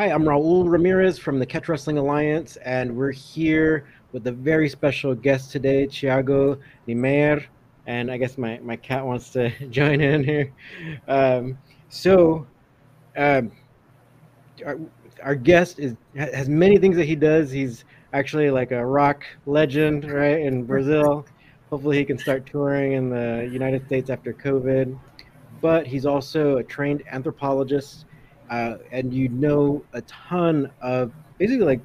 Hi, I'm Raul Ramirez from the Catch Wrestling Alliance, and we're here with a very special guest today, Thiago Niemeyer. And I guess my, my cat wants to join in here. Um, so, um, our, our guest is has many things that he does. He's actually like a rock legend, right, in Brazil. Hopefully, he can start touring in the United States after COVID. But he's also a trained anthropologist, uh, and you know a ton of basically like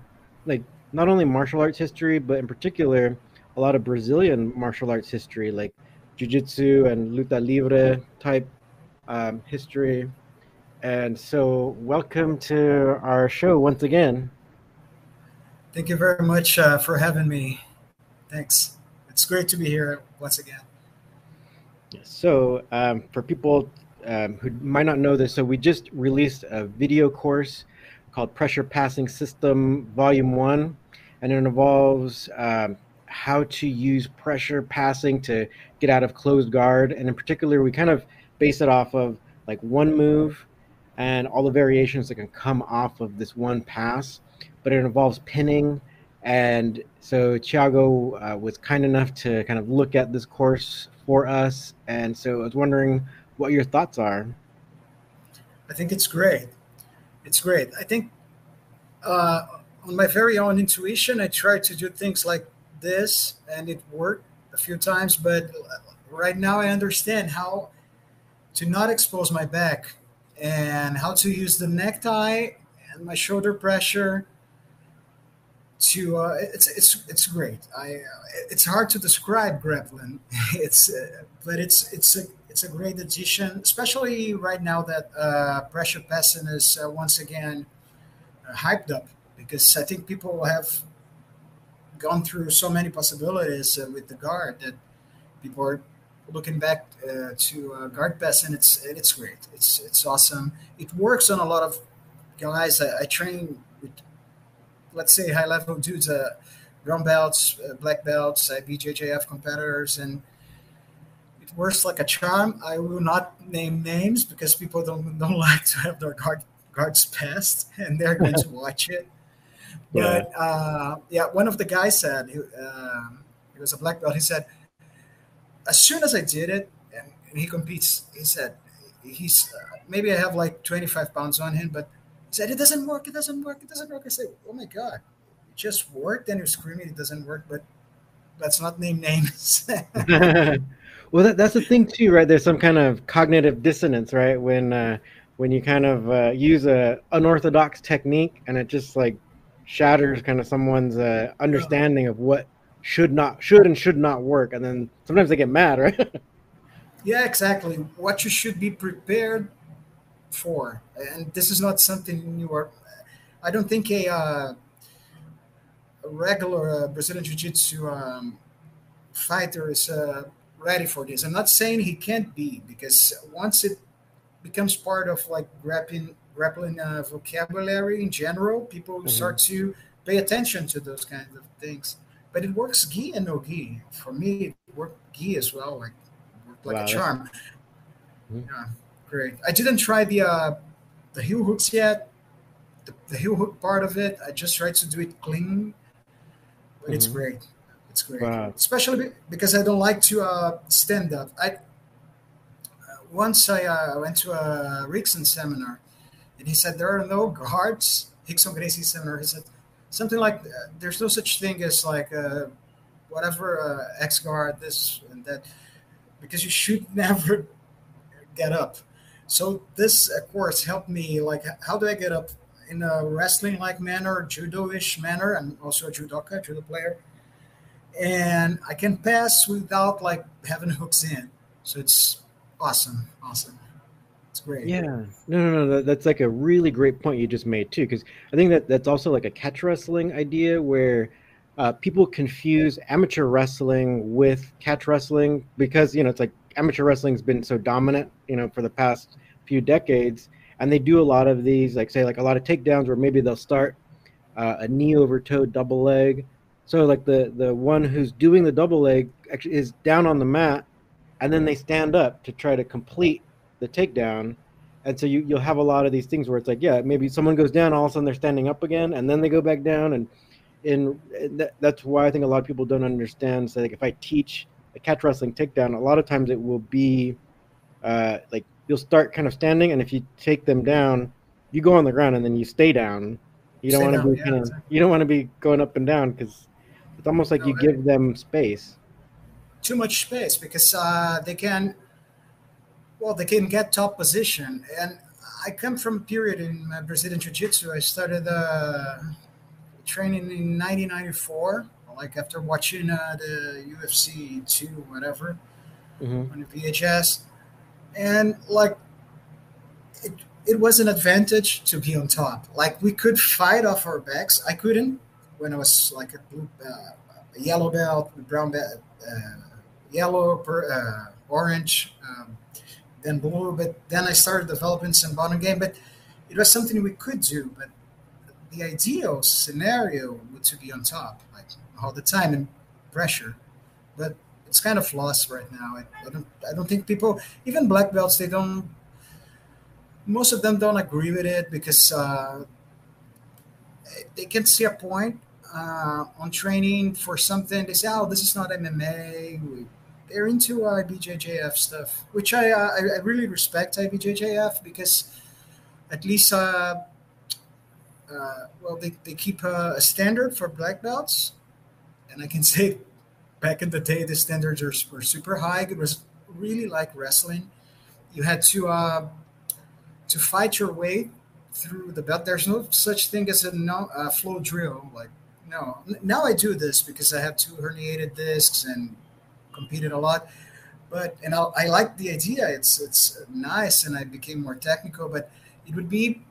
like not only martial arts history, but in particular a lot of Brazilian martial arts history, like jiu-jitsu and luta libre type um, history. And so, welcome to our show once again. Thank you very much uh, for having me. Thanks. It's great to be here once again. So, um, for people um, who might not know this, so we just released a video course called Pressure Passing System Volume 1, and it involves um, how to use pressure passing to get out of closed guard. And in particular, we kind of base it off of like one move and all the variations that can come off of this one pass, but it involves pinning. And so Thiago uh, was kind enough to kind of look at this course for us. And so I was wondering what your thoughts are. I think it's great. It's great. I think uh, on my very own intuition, I tried to do things like this, and it worked a few times. But right now, I understand how to not expose my back and how to use the necktie and my shoulder pressure to uh, it's it's it's great i it's hard to describe grappling it's uh, but it's it's a it's a great addition especially right now that uh, pressure passing is uh, once again uh, hyped up because i think people have gone through so many possibilities uh, with the guard that people are looking back uh, to uh, guard pass and it's it's great. It's it's awesome. It works on a lot of guys. I, I train with let's say high level dudes brown belts black belts bjjf competitors and works like a charm i will not name names because people don't don't like to have their guard guards passed and they're going to watch it but yeah. Uh, yeah one of the guys said he, um, he was a black belt he said as soon as I did it, and, he competes, he said, he's uh, maybe I have like 25 pounds on him, but he said, it doesn't work, it doesn't work, it doesn't work. I said, oh my God, it just worked. And you're screaming, it doesn't work, but let's not name names. well, that, that's the thing too, right? There's some kind of cognitive dissonance, right? When, uh, when you kind of uh, use a unorthodox technique and it just like shatters kind of someone's uh, understanding of what should not should and should not work and then sometimes they get mad right yeah exactly what you should be prepared for and this is not something you are i don't think a, uh, a regular uh, brazilian jiu-jitsu um, fighter is uh, ready for this i'm not saying he can't be because once it becomes part of like grappling grappling uh, vocabulary in general people mm-hmm. start to pay attention to those kinds of things but it works gi and no gi. For me, it worked gi as well, like like wow, a charm. Mm-hmm. Yeah, great. I didn't try the uh, the heel hooks yet. The, the heel hook part of it, I just tried to do it clean, but mm-hmm. it's great. It's great, wow. especially because I don't like to uh, stand up. I uh, once I uh, went to a Rickson seminar, and he said there are no guards. Rickson Gracie seminar. He said something like uh, there's no such thing as like uh, whatever uh, X guard this and that because you should never get up. So this of course helped me like how do I get up in a wrestling like manner, judo-ish manner. I'm also a judoka, judo player, and I can pass without like having hooks in. So it's awesome, awesome It's great. Yeah, no, no, no. That's like a really great point you just made too, because I think that that's also like a catch wrestling idea where uh, people confuse amateur wrestling with catch wrestling because you know it's like amateur wrestling's been so dominant, you know, for the past few decades, and they do a lot of these, like say, like a lot of takedowns where maybe they'll start uh, a knee over toe double leg. So like the the one who's doing the double leg actually is down on the mat, and then they stand up to try to complete the takedown, and so you you'll have a lot of these things where it's like yeah maybe someone goes down all of a sudden they're standing up again and then they go back down and in that, that's why I think a lot of people don't understand. So like if I teach a catch wrestling takedown, a lot of times it will be uh, like you'll start kind of standing, and if you take them down, you go on the ground and then you stay down. You don't want to be yeah, kind of, exactly. you don't want to be going up and down because it's almost like no, you give them space. Too much space because uh, they can, well, they can get top position. And I come from a period in Brazilian Jiu Jitsu. I started uh, training in 1994, like after watching uh, the UFC 2, whatever, mm-hmm. on the VHS. And like, it, it was an advantage to be on top. Like, we could fight off our backs. I couldn't when I was like a, blue, uh, a yellow belt, brown belt, uh, yellow, per, uh, orange, um, then blue. But then I started developing some bottom game. But it was something we could do. But the ideal scenario would to be on top, like all the time and pressure. But it's kind of lost right now. I, I, don't I don't think people even black belts they don't most of them don't agree with it because uh, they can see a point uh, on training for something. They say, "Oh, this is not MMA." They're into IBJJF stuff, which I uh, I, really respect IBJJF because at least uh, uh, well, they, they keep a, standard for black belts. And I can say back in the day, the standards are, were super high. It was really like wrestling. You had to uh, to fight your way through the belt. There's no such thing as a no, uh, flow drill. Like, no. Now I do this because I have two herniated discs and competed a lot. But and I, I like the idea. It's it's nice, and I became more technical. But it would be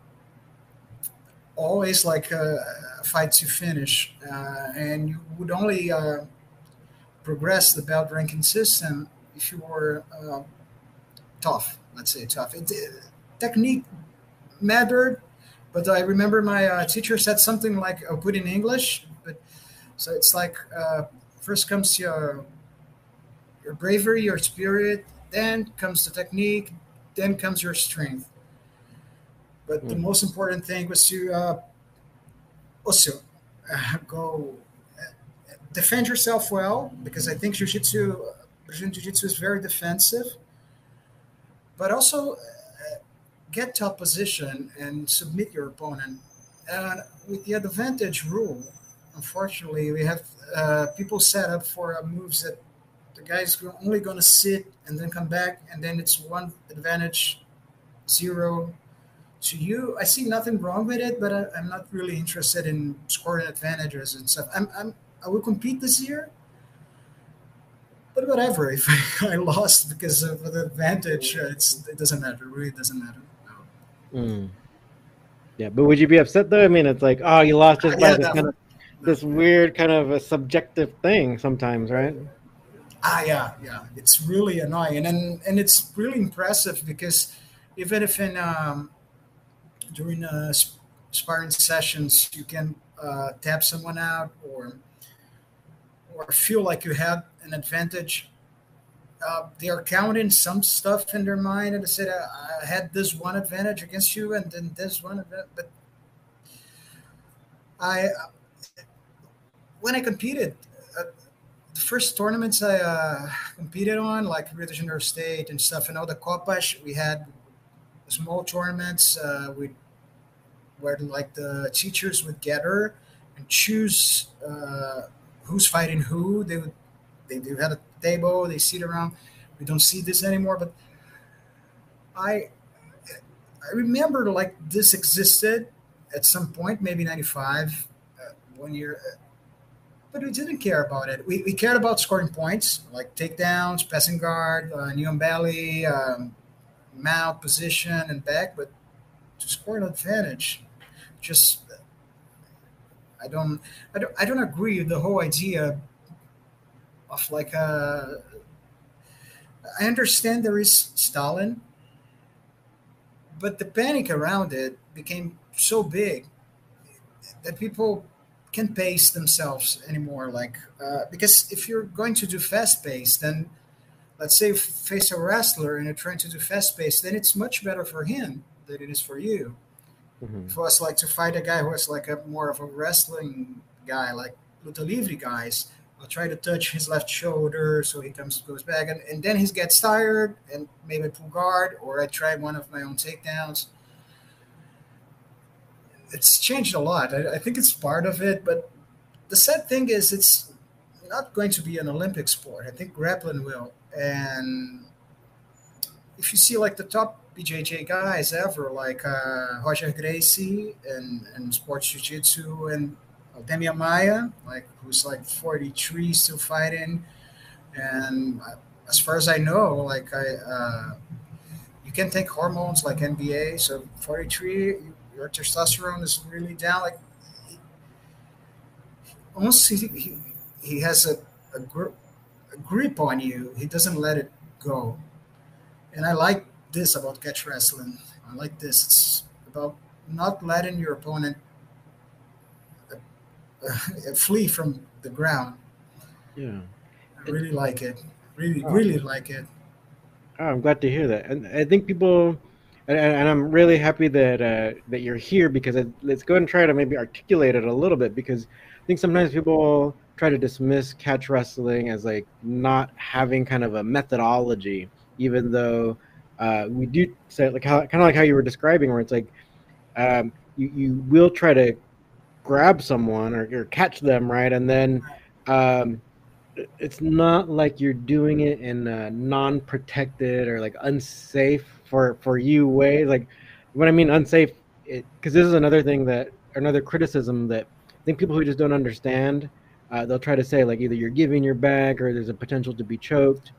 always like a, fight to finish, uh, and you would only uh, progress the belt ranking system if you were uh, tough. Let's say tough. It, technique mattered, but I remember my uh, teacher said something like put in English, so it's like uh, first comes your your bravery, your spirit, then comes the technique, then comes your strength but mm. the most important thing was to uh, also uh, go uh, defend yourself well, because I think jiu-jitsu, Brazilian jiu-jitsu is very defensive, but also uh, get top position and submit your opponent. And with the advantage rule, unfortunately, we have uh, people set up for moves that the guy's are only going to sit and then come back, and then it's one advantage, zero to you, I see nothing wrong with it, but I, am not really interested in scoring advantages and stuff. I'm, I'm I will compete this year, but whatever. If I, I lost because of the advantage, uh, it's it doesn't matter. It really doesn't matter. No. Mm. Yeah, but would you be upset though? I mean, it's like, oh, you lost just by yeah, this kind of this weird kind of a subjective thing sometimes, right? Ah, yeah, yeah. It's really annoying, and and it's really impressive because even if in um, during uh, sparring sessions, you can uh, tap someone out or or feel like you have an advantage. Uh, they are counting some stuff in their mind, and they said, "I had this one advantage against you, and then this one." But I, when I competed, uh, the first tournaments I uh, competed on, like Rio de Janeiro State and stuff, and all the copas, we had small tournaments uh, with where like the teachers would gather and choose uh, who's fighting who. They would they, they had a table, they sit around. We don't see this anymore, but I I remember like this existed at some point, maybe '95, uh, one year, but we didn't care about it. We, we cared about scoring points, like takedowns, passing guard, uh, on belly, um, mount position, and back, but to score an advantage, just I don't I don't I don't agree with the whole idea of like a uh, I understand there is Stalin, but the panic around it became so big that people can't pace themselves anymore. Like uh, because if you're going to do fast pace, then let's say face a wrestler and you're trying to do fast pace, then it's much better for him than it is for you. Mm-hmm. I was like to fight a guy who is like a more of a wrestling guy, like Luta Livre guys, I'll try to touch his left shoulder so he comes goes back, and, and then he gets tired and maybe pull guard, or I try one of my own takedowns. It's changed a lot. I, I think it's part of it, but the sad thing is it's not going to be an Olympic sport. I think grappling will. And if you see like the top BJJ guys ever, like uh, Roger Gracie and, and sports jiu-jitsu and Demian Maia, like who's like 43 still fighting. And as far as I know, like I, uh, you can take hormones like NBA. So 43, your testosterone is really down. Like almost he, he, he has a, a, gr- a grip on you. He doesn't let it go. And I like this about catch wrestling. I like this. It's about not letting your opponent uh, uh, flee from the ground. Yeah. I really like it. Really, oh. really like it. Oh, I'm glad to hear that. And I think people, and, and I'm really happy that uh, that you're here because it, let's go and try to maybe articulate it a little bit because I think sometimes people try to dismiss catch wrestling as like not having kind of a methodology, even though uh, we do say like how kind of like how you were describing, where it's like um, you you will try to grab someone or, or catch them right, and then um, it's not like you're doing it in a non-protected or like unsafe for for you way. Like when I mean unsafe, because this is another thing that another criticism that I think people who just don't understand, uh, they'll try to say like either you're giving your back or there's a potential to be choked,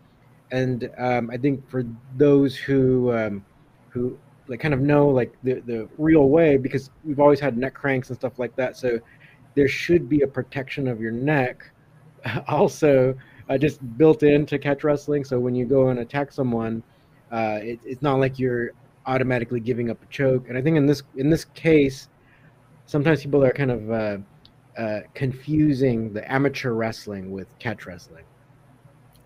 and um, I think for those who um, who like kind of know like the the real way because we've always had neck cranks and stuff like that, so there should be a protection of your neck, also uh, just built in to catch wrestling. So when you go and attack someone, uh, it, it's not like you're automatically giving up a choke. And I think in this in this case, sometimes people are kind of uh, uh, confusing the amateur wrestling with catch wrestling.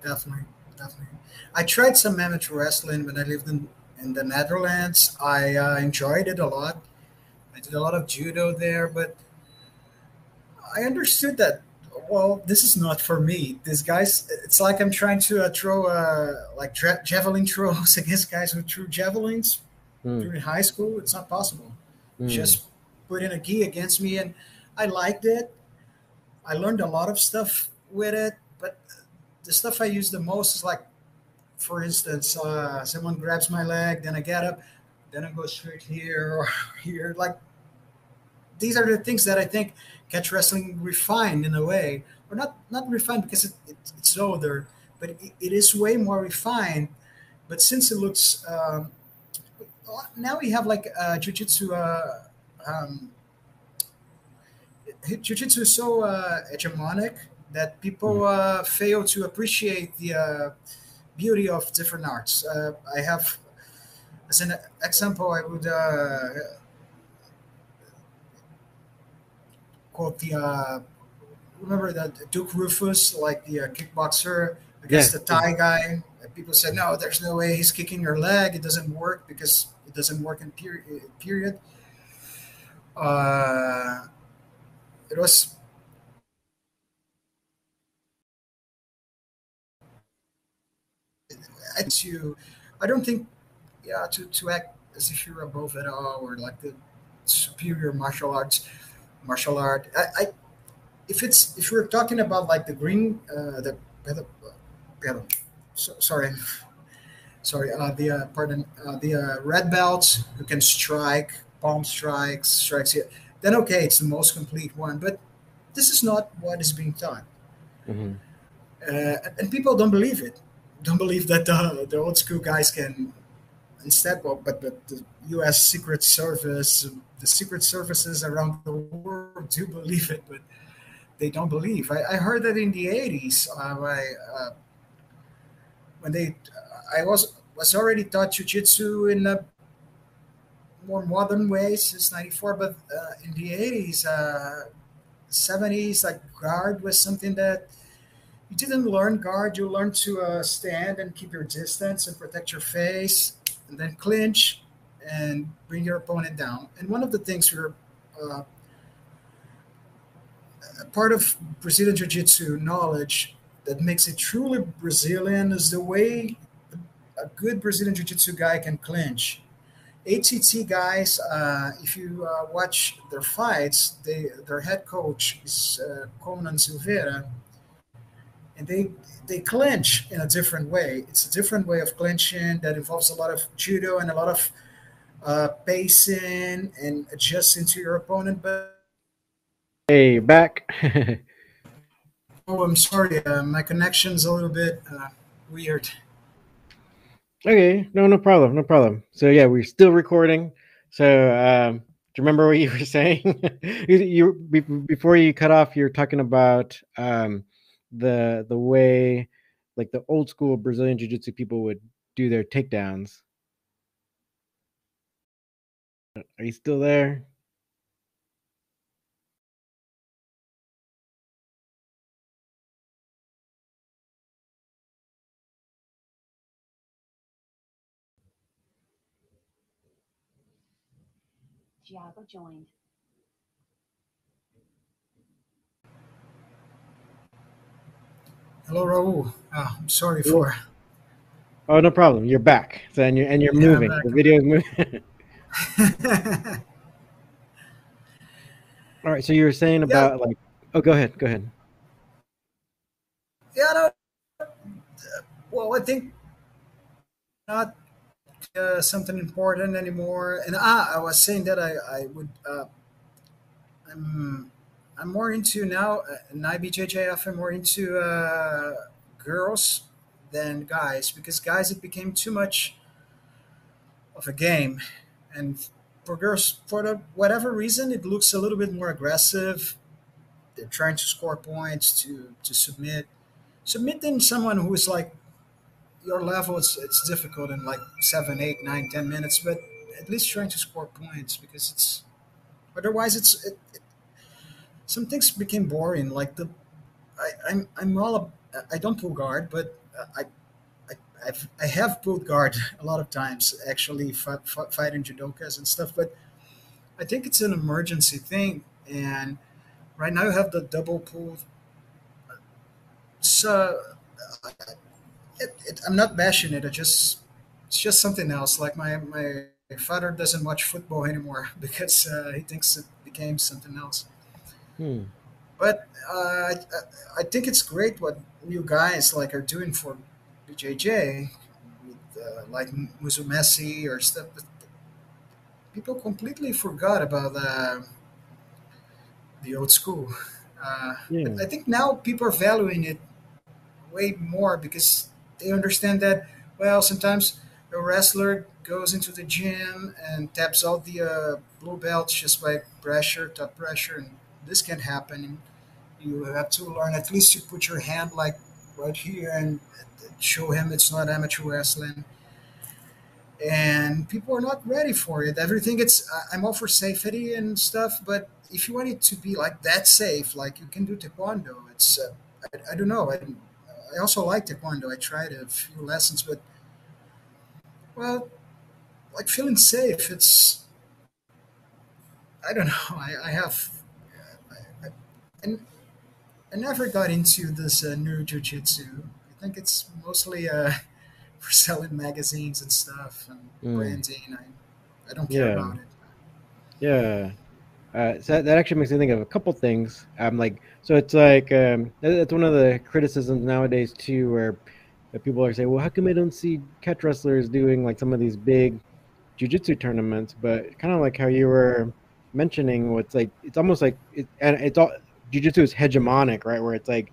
Definitely, definitely. I tried some amateur wrestling when I lived in, in the Netherlands. I uh, enjoyed it a lot. I did a lot of judo there, but I understood that. Well, this is not for me. These guys, it's like I'm trying to uh, throw uh, like tra- javelin throws against guys who threw javelins mm. during high school. It's not possible. Mm. Just put in a gi against me, and I liked it. I learned a lot of stuff with it, but the stuff I use the most is like, for instance, uh, someone grabs my leg, then I get up, then I go straight here or here. Like, these are the things that I think catch wrestling refined in a way, or not not refined because it, it, it's older, but it, it is way more refined. But since it looks um, now we have like uh, jujitsu uh, um, jiu-jitsu is so uh, hegemonic that people hmm. uh, fail to appreciate the uh, beauty of different arts. Uh, I have, as an example, I would uh, quote the uh, remember that Duke Roufus, like the kickboxer against yeah. the Thai guy. People said, no, there's no way he's kicking your leg. It doesn't work because it doesn't work in period. period. Uh, it was it's you i don't think yeah to, to act as if you're above it all or like the superior martial arts martial art i, I if it's if we're talking about like the green uh the, uh, so, sorry sorry uh the uh, pardon uh, the uh, red belts who can strike palm strikes strikes here then okay, it's the most complete one. But this is not what is being taught. Mm-hmm. Uh, and people don't believe it. Don't believe that the, the old school guys can instead, well, but, but the U.S. Secret Service, the secret services around the world do believe it, but they don't believe. I, I heard that in the 80s, uh, I, uh, when they, I was was already taught jujitsu in a more modern ways since 94 but uh, in the 80s uh, 70s like guard was something that you didn't learn guard. You learned to uh, stand and keep your distance and protect your face, and then clinch and bring your opponent down. And one of the things we're uh, part of Brazilian Jiu Jitsu knowledge that makes it truly Brazilian is the way a good Brazilian Jiu Jitsu guy can clinch. ATT guys, uh, if you uh, watch their fights, they their head coach is uh, Conan Silveira, and they they clinch in a different way. It's a different way of clinching that involves a lot of judo and a lot of uh, pacing and adjusting to your opponent. But hey, back. oh, I'm sorry, uh, my connection's a little bit uh, weird. Okay, no, no problem, no problem. So yeah, we're still recording. So um, do you remember what you were saying? you, you, before you cut off, you're talking about um, the the way like the old school Brazilian Jiu Jitsu people would do their takedowns. Are you still there? Thiago joined. Hello, Raul. Oh, I'm sorry for. Oh, no problem. You're back. So, and you're and you're yeah, moving. The video is moving. All right. So you were saying about yeah. like. Oh, go ahead. Go ahead. Yeah. No, well, I think not uh, something important anymore. And ah, I was saying that I I would. Uh, I'm I'm more into now uh, in IBJJF. I'm more into uh, girls than guys because guys it became too much of a game, and for girls for the, whatever reason it looks a little bit more aggressive. They're trying to score points to to submit. Submitting someone who is like your level, it's it's difficult in like seven, eight, nine, ten minutes, but at least trying to score points because it's otherwise it's it, some things became boring. Like the, I, I'm I'm all I don't pull guard, but I, I I've, I have pulled guard a lot of times actually fight, fighting judokas and stuff. But I think it's an emergency thing, and right now you have the double pull. So it, it, I'm not bashing it. I just it's just something else. Like my my father doesn't watch football anymore because uh, he thinks it became something else. Hmm. But uh, I, I think it's great what new guys like are doing for BJJ, with, uh, like Musumeci or stuff. But people completely forgot about uh, the old school. Uh, yeah. I think now people are valuing it way more because they understand that. Well, sometimes a wrestler goes into the gym and taps all the uh, blue belts just by pressure, top pressure, and this can happen. You have to learn at least to put your hand like right here and show him it's not amateur wrestling. And people are not ready for it. Everything it's I'm all for safety and stuff, but if you want it to be like that safe, like you can do taekwondo, it's uh, I, I, don't know. I, I also like taekwondo. I tried a few lessons, but well, like feeling safe. It's I don't know. I, I have and I never got into this uh, new jujitsu. I think it's mostly uh, for selling magazines and stuff and mm. branding. I, I don't care yeah. about it. Yeah. Uh, so that, that, actually makes me think of a couple things. I'm like, so it's like um, that's one of the criticisms nowadays too, where people are saying, well, how come I don't see catch wrestlers doing like some of these big jujitsu tournaments? But kind of like how you were mentioning, what's like it's almost like it, and it's all jujitsu is hegemonic, right? Where it's like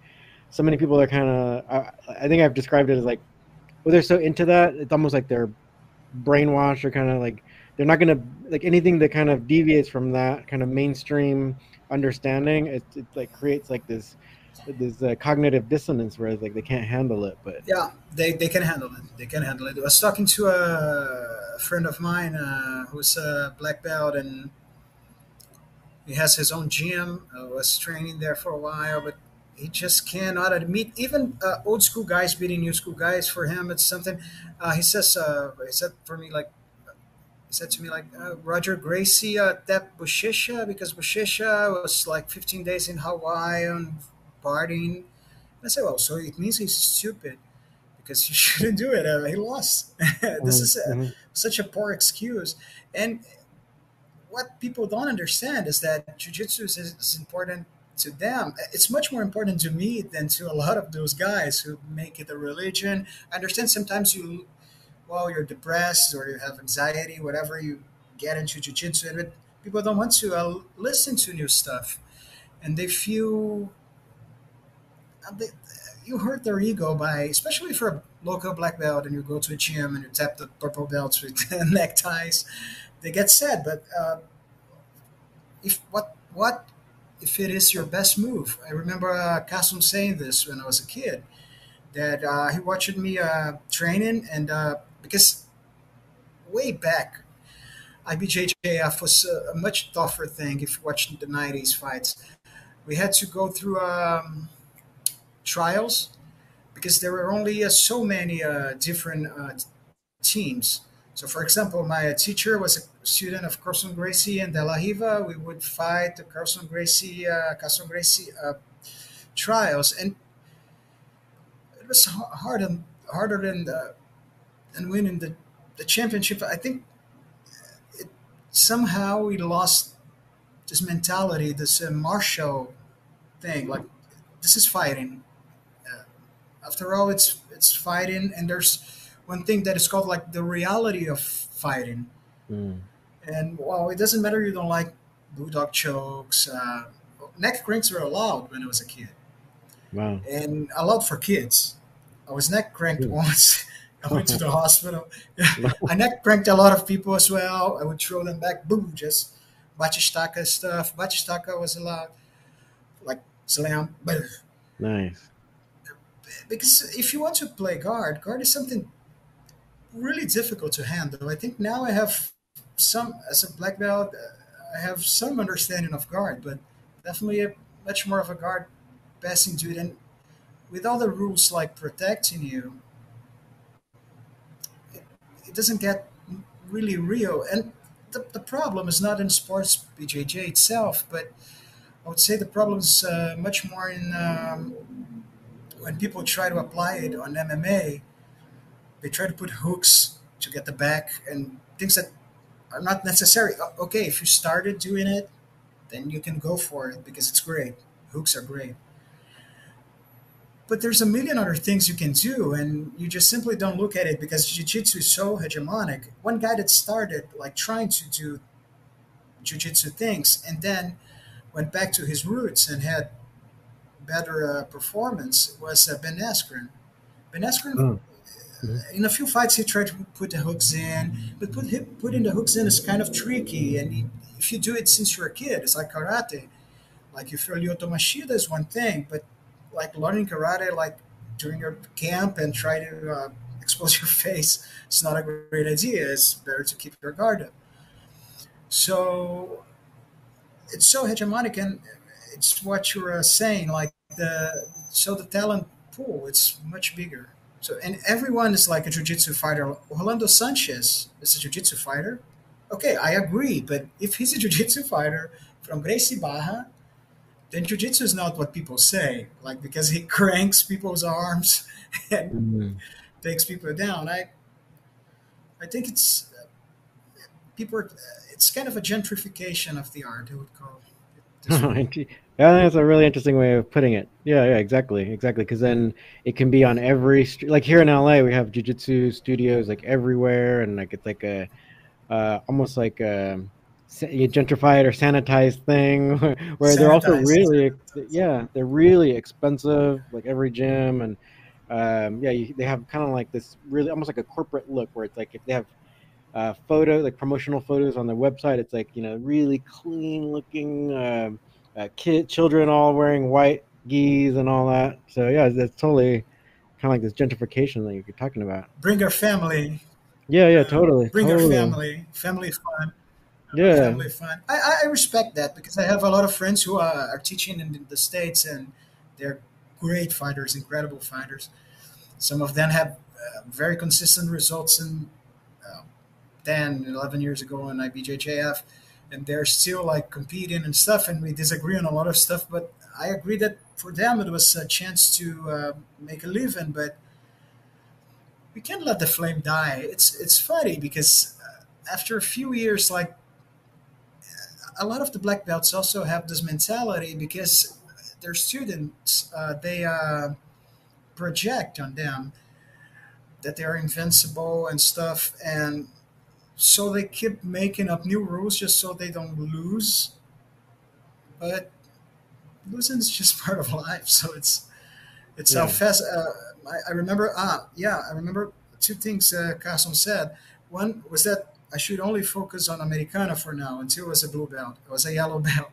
so many people are kind of. I, I think I've described it as like, well, they're so into that, it's almost like they're brainwashed or kind of like they're not gonna like anything that kind of deviates from that kind of mainstream understanding. It, it like creates like this this uh, cognitive dissonance where it's like they can't handle it but yeah they, they can handle it they can handle it i was talking to a friend of mine uh, who's a black belt and he has his own gym. I was training there for a while, but he just cannot admit even uh, old school guys beating new school guys for him it's something uh, he says uh, he said for me like he said to me like uh, roger gracie uh, that Buchecha because Buchecha was like 15 days in hawaii and partying. I said well so it means he's stupid because he shouldn't do it uh, he lost. This is a, such a poor excuse. And what people don't understand is that jiu-jitsu is, is important to them. It's much more important to me than to a lot of those guys who make it a religion. I understand sometimes you well you're depressed or you have anxiety whatever you get into jiu-jitsu but people don't want to uh, listen to new stuff. And they feel uh, they, you hurt their ego by especially for a local black belt and you go to a gym and you tap the purple belts with neckties they get sad but uh, if what what if it is your best move i remember uh, Kasum saying this when i was a kid that uh, he watched me uh, training and uh, because way back ibjjf was a, much tougher thing if you watched the 90s fights we had to go through um, trials because there were only uh, so many uh, different uh, teams. So, for example, my teacher was a student of Carlson Gracie and De La Riva. We would fight the Carlson Gracie, uh, Carlson Gracie uh, trials, and it was hard and harder than the, than winning the, the championship. I think it, somehow we lost this mentality, this uh, martial thing. Like this is fighting. Uh, after all, it's it's fighting, and there's one thing that is called like the reality of fighting. Mm. And well, it doesn't matter you don't like bulldog chokes. Uh, neck cranks were allowed when I was a kid, Wow. and allowed for kids. I was neck cranked Hmm. once. I went to the hospital. I neck cranked a lot of people as well. I would throw them back, boom, just Batistaca stuff. Batistaca was allowed, like slam, boom. Nice. because if you want to play guard, guard is something really difficult to handle. I think now I have some, as a black belt, I have some understanding of guard, but definitely a, much more of a guard passing dude. And with all the rules like protecting you, it, it doesn't get really real. And the, the problem is not in sports BJJ itself, but I would say the problem is uh, much more in um, when people try to apply it on MMA, they try to put hooks to get the back and things that are not necessary. Okay, if you started doing it, then you can go for it because it's great. Hooks are great. But there's a million other things you can do, and you just simply don't look at it because jiu-jitsu is so hegemonic. One guy that started like trying to do jiu-jitsu things and then went back to his roots and had better uh, performance was uh, Ben Askren. Ben Askren, Oh. In a few fights, he tried to put the hooks in, but put putting the hooks in is kind of tricky. And if you do it since you're a kid, it's like karate. Like if you're Lyoto Machida is one thing, but like learning karate, like during your camp and try to uh, expose your face, it's not a great idea. It's better to keep your guard up. So it's so hegemonic, and it's what you're uh, saying. Like the so the talent pool, it's much bigger. So and everyone is like a jiu-jitsu fighter. Orlando Sanchez is a jiu-jitsu fighter. Okay, I agree, but if he's a jiu-jitsu fighter from Gracie Barra, then jiu-jitsu is not what people say. Like because he cranks people's arms and Mm. takes people down. I I think it's people. Are, it's kind of a gentrification of the art. I would call it. Yeah, that's a really interesting way of putting it. Yeah, yeah, exactly, exactly. Because then it can be on every st- like here in LA, we have jujitsu studios like everywhere, and like it's like a uh, almost like a you gentrified or sanitized thing, where they're also really yeah, they're really expensive, like every gym, and um, yeah, you, they have kind of like this really almost like a corporate look, where it's like if they have uh, photo like promotional photos on their website, it's like you know really clean looking. Um, uh, kid children all wearing white gis and all that. So yeah, that's totally kind of like this gentrification that you're talking about. Bring your family. Yeah, yeah, uh, totally. Bring totally. your family. Family fun. Yeah, Family fun. I, I- I respect that because I have a lot of friends who are, are teaching in the states and they're great fighters, incredible fighters. Some of them have uh, very consistent results in uh, 10, 11 years ago in IBJJF, and they're still like competing and stuff. And we disagree on a lot of stuff, but I agree that for them it was a chance to uh, make a living. But we can't let the flame die. It's it's funny because uh, after a few years, like a lot of the black belts also have this mentality because their students uh, they uh, project on them that they are invincible and stuff and so they keep making up new rules just so they don't lose but losing is just part of life so it's it's yeah. fast uh, I, I, remember ah yeah i remember two things uh, Carlson said one was that I should only focus on Americana for now until it was a blue belt. It was a yellow belt.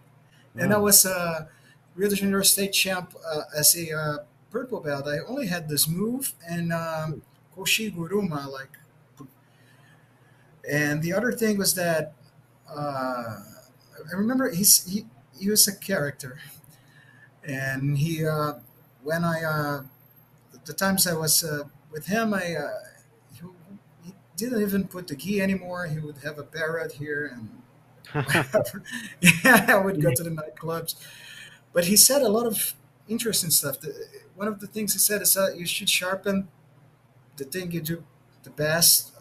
And I was a Rio de Janeiro state champ uh, as a uh, purple belt. I only had this move and um, Koshi Guruma, like. And the other thing was that uh, I remember he's, he, he was a character. And he, uh, when I, uh, the times I was uh, with him, I, uh, he didn't even put the key anymore. He would have a beret here, and I would go to the nightclubs. But he said a lot of interesting stuff. The, one of the things he said is that you should sharpen the thing you do the best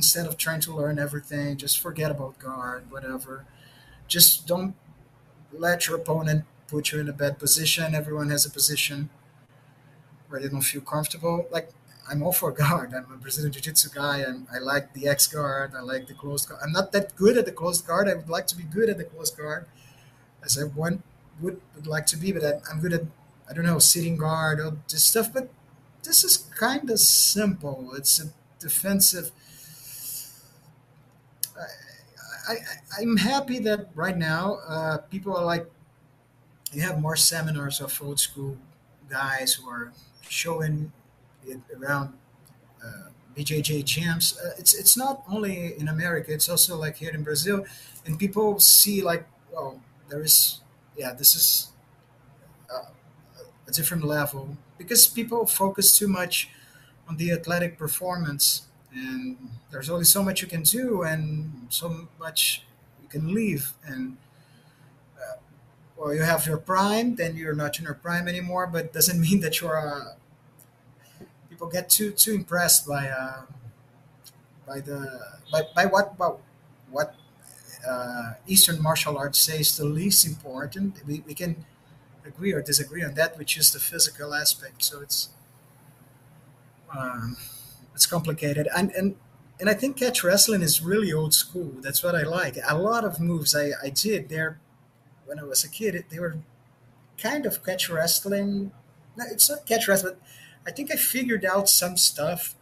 instead of trying to learn everything. Just forget about guard, whatever. Just don't let your opponent put you in a bad position. Everyone has a position where they don't feel comfortable. Like I'm all for guard. I'm a Brazilian Jiu Jitsu guy. I'm, I like the X guard. I like the closed guard. I'm not that good at the closed guard. I would like to be good at the closed guard, as I would, would like to be. But I, I'm good at, I don't know, sitting guard, all this stuff. But this is kind of simple. It's a defensive. I, I, am happy that right now uh, people are like, you have more seminars of old school guys who are showing it around uh, BJJ champs. Uh, it's it's not only in America; it's also like here in Brazil, and people see like, well, there is, yeah, this is uh, a different level because people focus too much on the athletic performance, and there's only so much you can do and so much you can leave and. Uh, well, you have your prime, then you're not in your prime anymore, but doesn't mean that you're a, people get too too impressed by uh, by the by, by what about what uh, Eastern martial arts says the least important. We, we can agree or disagree on that, which is the physical aspect. So it's um, it's complicated, and and and I think catch wrestling is really old school. That's what I like. A lot of moves I, I did there when I was a kid. They were kind of catch wrestling. No, it's not catch wrestling. But I think I figured out some stuff,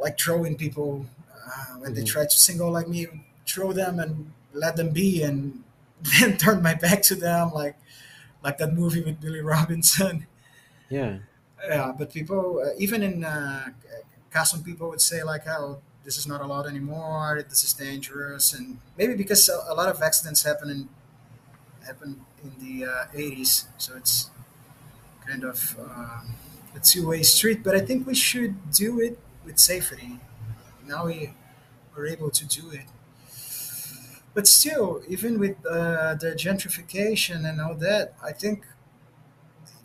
like throwing people uh, when mm-hmm. they try to single like me, throw them and let them be, and then turn my back to them, like like that movie with Billy Robinson. Yeah. Yeah, but people, uh, even in uh, people would say like, "Oh, this is not allowed anymore. This is dangerous," and maybe because a, lot of accidents happen in happen in the uh, 80s, so it's kind of uh, a two-way street. But I think we should do it with safety. Now we are able to do it. But still, even with uh, the gentrification and all that, I think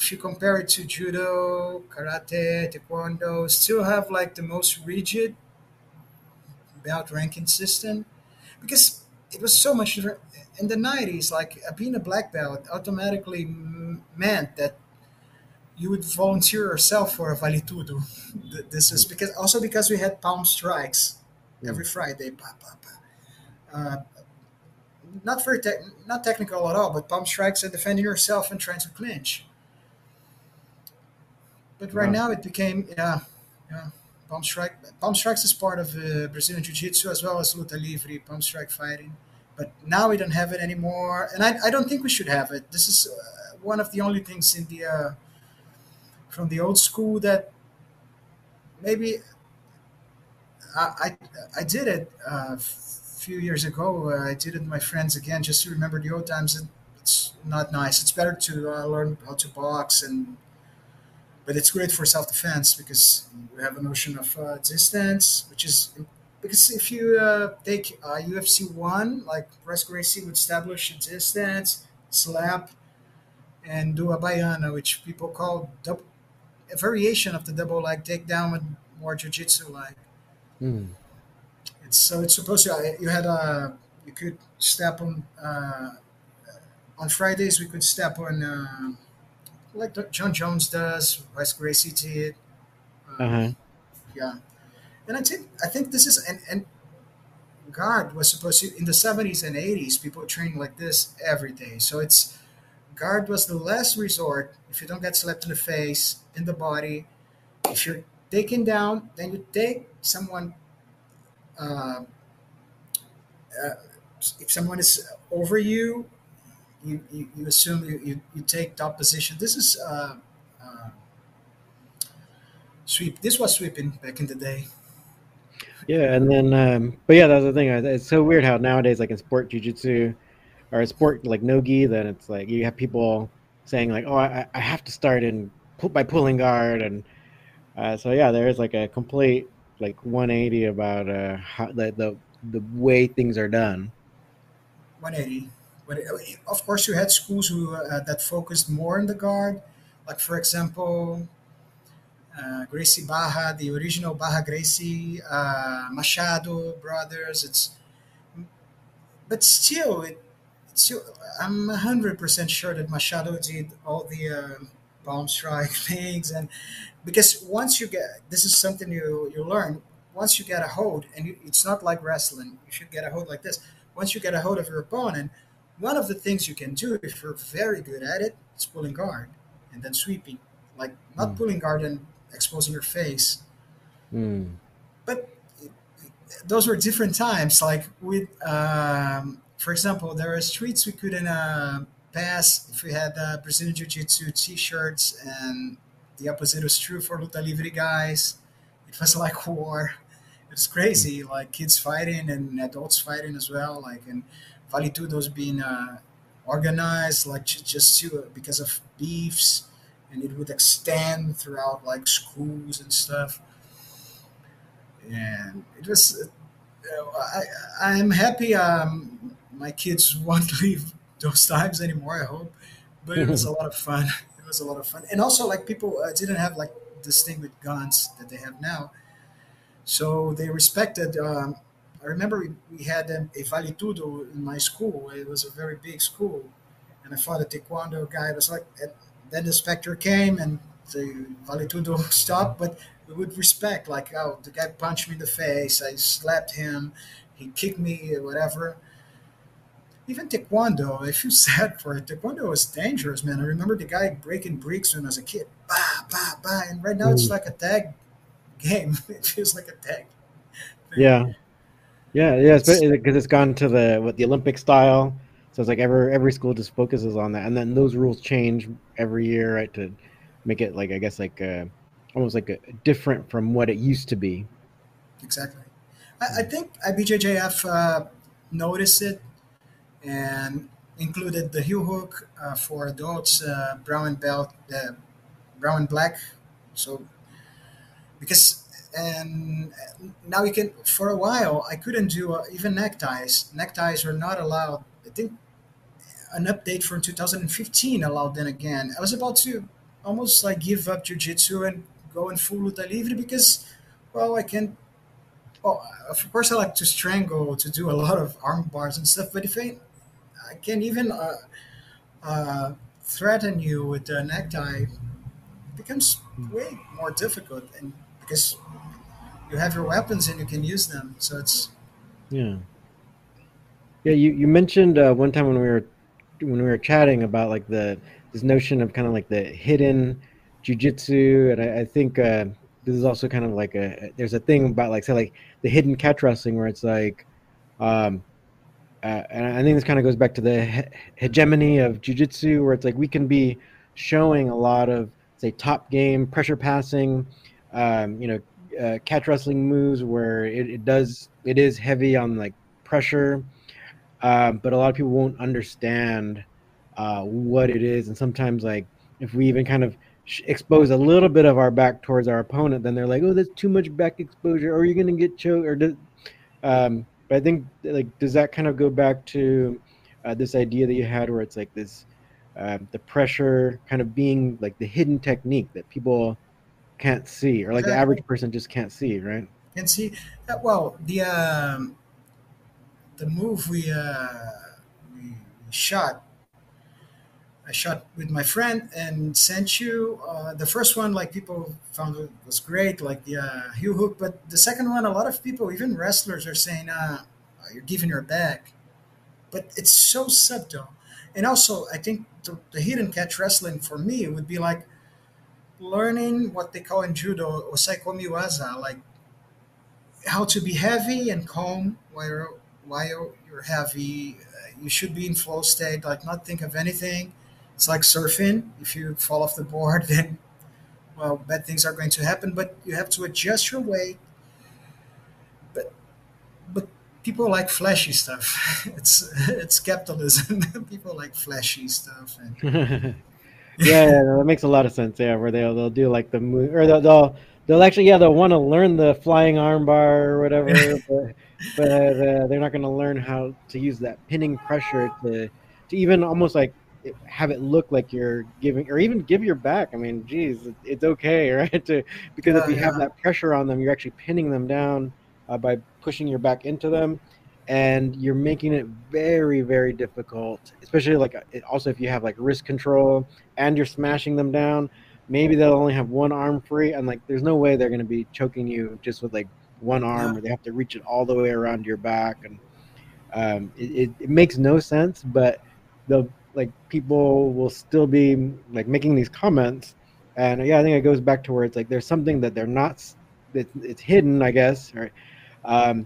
if you compare it to judo, karate, taekwondo, still have like the most rigid belt ranking system because it was so much different in the 90s like being a black belt automatically meant that you would volunteer yourself for a Vale Tudo. This is because also because we had palm strikes every Friday. Uh, not very te- not technical at all, but palm strikes and defending yourself and trying to clinch. But right now it became yeah, yeah. Palm strike. Palm strikes is part of uh, Brazilian Jiu-Jitsu as well as luta livre, palm strike fighting. But now we don't have it anymore, and I, I don't think we should have it. This is uh, one of the only things in the uh, from the old school that maybe I I, I did it a few years ago. Uh, I did it with my friends again just to remember the old times. And it's not nice. It's better to uh, learn how to box and but it's great for self-defense because you have a notion of uh, distance, which is because if you uh, take uh, UFC one, like Royce Gracie would establish a distance, slap, and do a baiana, which people call double, a variation of the double leg takedown with more jiu-jitsu like. Mm. It's so it's supposed to. You had a you could step on uh, on Fridays. We could step on uh, like Jon Jones does, Royce Gracie did. Uh, uh-huh. Yeah, and I think I think this is and and guard was supposed to in the seventies and eighties. People trained like this every day, so it's guard was the last resort. If you don't get slapped in the face, in the body, if you're taken down, then you take someone. Uh, uh, if someone is over you, you, you, you assume you, you, you, take top position. This is uh, uh, sweep. This was sweeping back in the day. Yeah, and then, um, but yeah, that's the thing. It's so weird how nowadays, like in sport jujitsu or sport like nogi, then it's like you have people saying like, "Oh, I, I have to start in by pulling guard," and uh, so yeah, there is like a complete like 180 about uh, how the, the the way things are done. 180. But of course, you had schools who uh, that focused more on the guard, like for example, uh, Gracie Barra, the original Barra Gracie, uh, Machado brothers. It's but still, it, still, I'm hundred percent sure that Machado did all the uh, palm strike things, and because once you get this is something you you learn. Once you get a hold, and you, it's not like wrestling. You should get a hold like this. Once you get a hold of your opponent, one of the things you can do if you're very good at it is pulling guard and then sweeping. Like not mm. pulling guard and exposing your face. Mm. But those were different times. Like with, um, for example, there are streets we couldn't uh, pass if we had uh, Brazilian Jiu Jitsu t shirts, and the opposite was true for Luta Livre guys. It was like war. It's crazy, like kids fighting and adults fighting as well. Like, and Vale Tudo's been uh, organized like just to, because of beefs, and it would extend throughout like schools and stuff. And it was, uh, I, I'm happy. Um, my kids won't leave those times anymore. I hope, but it was a lot of fun. It was a lot of fun, and also like people uh, didn't have like this thing with guns that they have now, so they respected um, I remember we, had um, a Vale Tudo in my school. It was a very big school. And I thought a Taekwondo guy It was like, then the inspector came and the Vale Tudo stopped, but we would respect, like, oh, the guy punched me in the face, I slapped him, he kicked me, whatever. Even Taekwondo, I feel sad for it. Taekwondo was dangerous, man. I remember the guy breaking bricks when I was a kid. Bah, bah, bah. And right now it's like a tag game. it feels like a tag. Yeah. Yeah, yeah, because it's gone to the what the Olympic style. So it's like every every school just focuses on that, and then those rules change every year, right, to make it like I guess like uh, almost like a, different from what it used to be. Exactly. I, I think IBJJF uh, noticed it and included the heel hook uh, for adults, uh, brown and belt, uh, brown and black. So because and now you can for a while i couldn't do uh, even neckties. Neckties were not allowed. I think an update from 2015 allowed them again. I was about to almost like give up jiu-jitsu and go in full luta livre because well i can well of course i like to strangle to do a lot of arm bars and stuff but if i i can even uh, uh, threaten you with a necktie it becomes way more difficult and because you have your weapons and you can use them. So it's yeah, yeah. You you mentioned uh, one time when we were when we were chatting about like the this notion of kind of like the hidden jujitsu, and I, I think uh, this is also kind of like a there's a thing about like say like the hidden catch wrestling where it's like. Um, uh, and I think this kind of goes back to the he- hegemony of jujitsu, where it's like we can be showing a lot of say top game pressure passing, um, you know, uh, catch wrestling moves where it, it, does it is heavy on like pressure, uh, but a lot of people won't understand uh, what it is, and sometimes like if we even kind of expose a little bit of our back towards our opponent, then they're like, "Oh, that's too much back exposure," or you're going to get choked. Or does, um, but I think like does that kind of go back to uh, this idea that you had, where it's like this um, the pressure kind of being like the hidden technique that people can't see, or like the average person just can't see, right? Can't see. Uh, well, the um, the move we uh, we shot I shot with my friend and sent you. Uh, the first one, like people found it was great, like the uh, heel hook. But the second one, a lot of people, even wrestlers, are saying, uh, "You're giving her back," but it's so subtle. And also, I think the, the hidden catch wrestling for me would be like learning what they call in judo osaekomi waza, like how to be heavy and calm while while you're heavy. Uh, you should be in flow state, like not think of anything it's like surfing. If you fall off the board, then well, bad things are going to happen. But you have to adjust your weight. But but people like flashy stuff. It's it's capitalism. people like flashy stuff. And, yeah, yeah, that makes a lot of sense. Yeah, where they'll they'll do like the move, or they'll, they'll they'll actually yeah they'll want to learn the flying armbar or whatever, but, but uh, they're not going to learn how to use that pinning pressure to to even almost like have it look like you're giving or even give your back i mean geez it's okay right to because if you yeah. have that pressure on them you're actually pinning them down uh, by pushing your back into them and you're making it very very difficult especially like also if you have like wrist control and you're smashing them down maybe they'll only have one arm free and like there's no way they're going to be choking you just with like one arm yeah. or they have to reach it all the way around your back and um, it, it, it makes no sense but the like people will still be like making these comments and yeah i think it goes back to where it's like there's something that they're not it's, it's hidden i guess right um,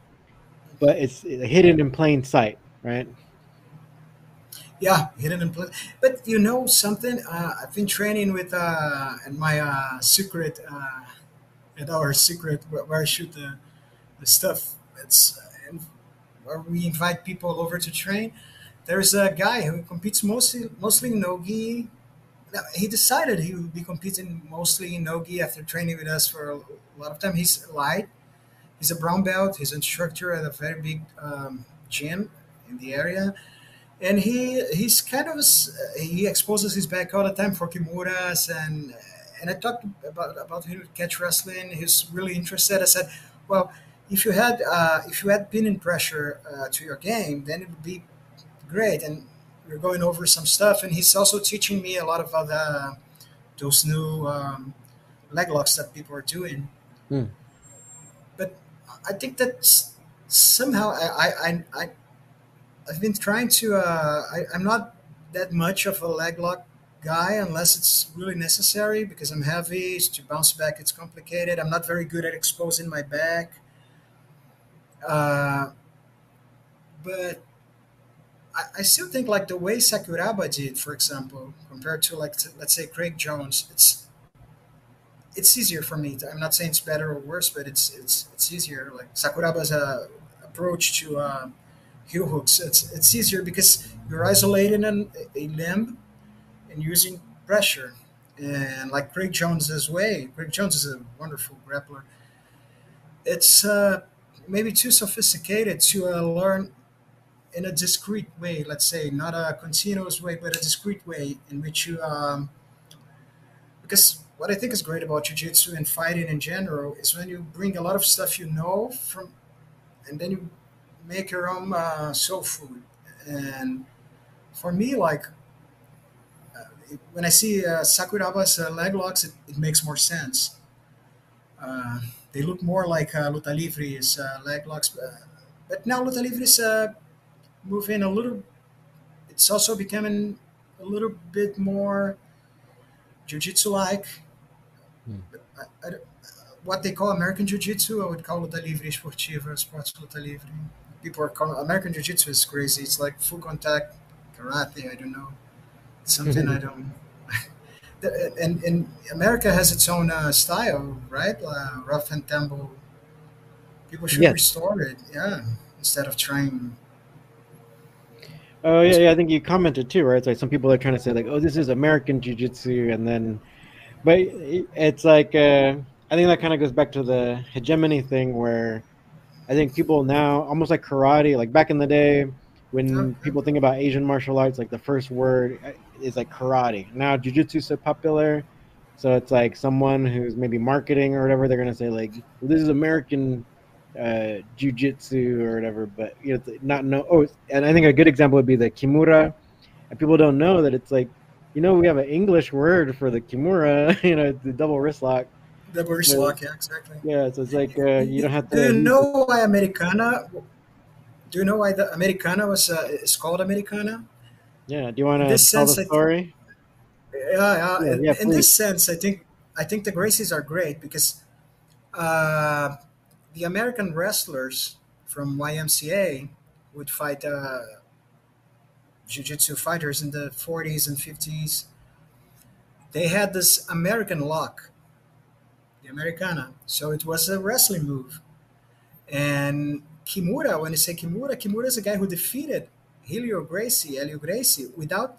but it's hidden in plain sight right yeah hidden in plain but you know something uh, i've been training with uh and my uh secret uh at our secret where i shoot the the stuff it's uh, where we invite people over to train there's a guy who competes mostly mostly in nogi. He decided he would be competing mostly in nogi after training with us for a lot of time. He's light. He's a brown belt. He's an instructor at a very big um, gym in the area, and he he's kind of he exposes his back all the time for kimuras and and I talked about about him catch wrestling. He's really interested. I said, well, if you had uh, if you had pinning pressure uh, to your game, then it would be great. And we're going over some stuff, and he's also teaching me a lot of other those new um, leg locks that people are doing. Hmm. I think that somehow I I I I've been trying to. Uh, I, I'm not that much of a leg lock guy unless it's really necessary because I'm heavy. To bounce back, it's complicated. I'm not very good at exposing my back. Uh, but I, I still think like the way Sakuraba did, for example, compared to like to, let's say Craig Jones, it's it's easier for me. I'm not saying it's better or worse, but it's it's it's easier. Like Sakuraba's uh, approach to uh, heel hooks, it's it's easier because you're isolating an, a limb and using pressure. And like Craig Jones's way, Craig Jones is a wonderful grappler. It's uh, maybe too sophisticated to uh, learn in a discrete way, let's say, not a continuous way, but a discrete way in which you, um, because what I think is great about jiu-jitsu and fighting in general is when you bring a lot of stuff you know from, and then you make your own uh, soul food. And for me, like uh, when I see uh, Sakuraba's uh, leg locks, it, it, makes more sense. Uh, they look more like uh, Luta Livre's uh, leg locks, but now Luta Livre's uh, moving a little. It's also becoming a little bit more jiu-jitsu like. What they call American Jiu-Jitsu, I would call it livre esportiva, sports luta livre. People are calling American Jiu-Jitsu is crazy. It's like full contact karate. I don't know. It's something I don't. and, and America has its own uh, style, right? Uh, rough and tumble. People should yes. restore it, yeah, instead of trying Oh yeah, yeah. I think you commented too, right? It's like some people are trying to say like, "Oh, this is American Jiu-Jitsu," and then, but it's like uh, I think that kind of goes back to the hegemony thing, where I think people now almost like karate, like back in the day when people think about Asian martial arts, like the first word is like karate. Now Jiu-Jitsu is so popular, so it's like someone who's maybe marketing or whatever, they're gonna say like, "This is American." uh, jujitsu or whatever, but you know, not know. Oh, and I think a good example would be the kimura. And people don't know that it's like, you know, we have an English word for the kimura. You know, the double wrist lock. Double wrist so, lock, yeah, exactly. Yeah, so it's like uh, you don't have to. Do you know why Americana? Do you know why the Americana was uh, is called Americana? Yeah. Do you want to tell sense, the story? Think, yeah, yeah. yeah, in, yeah in this sense, I think I think the Gracies are great because. Uh, the American wrestlers from YMCA would fight uh, jiu-jitsu fighters in the 40s and 50s. They had this American lock, the Americana. So it was a wrestling move. And Kimura, when you say Kimura, Kimura is a guy who defeated Helio Gracie, Helio Gracie, without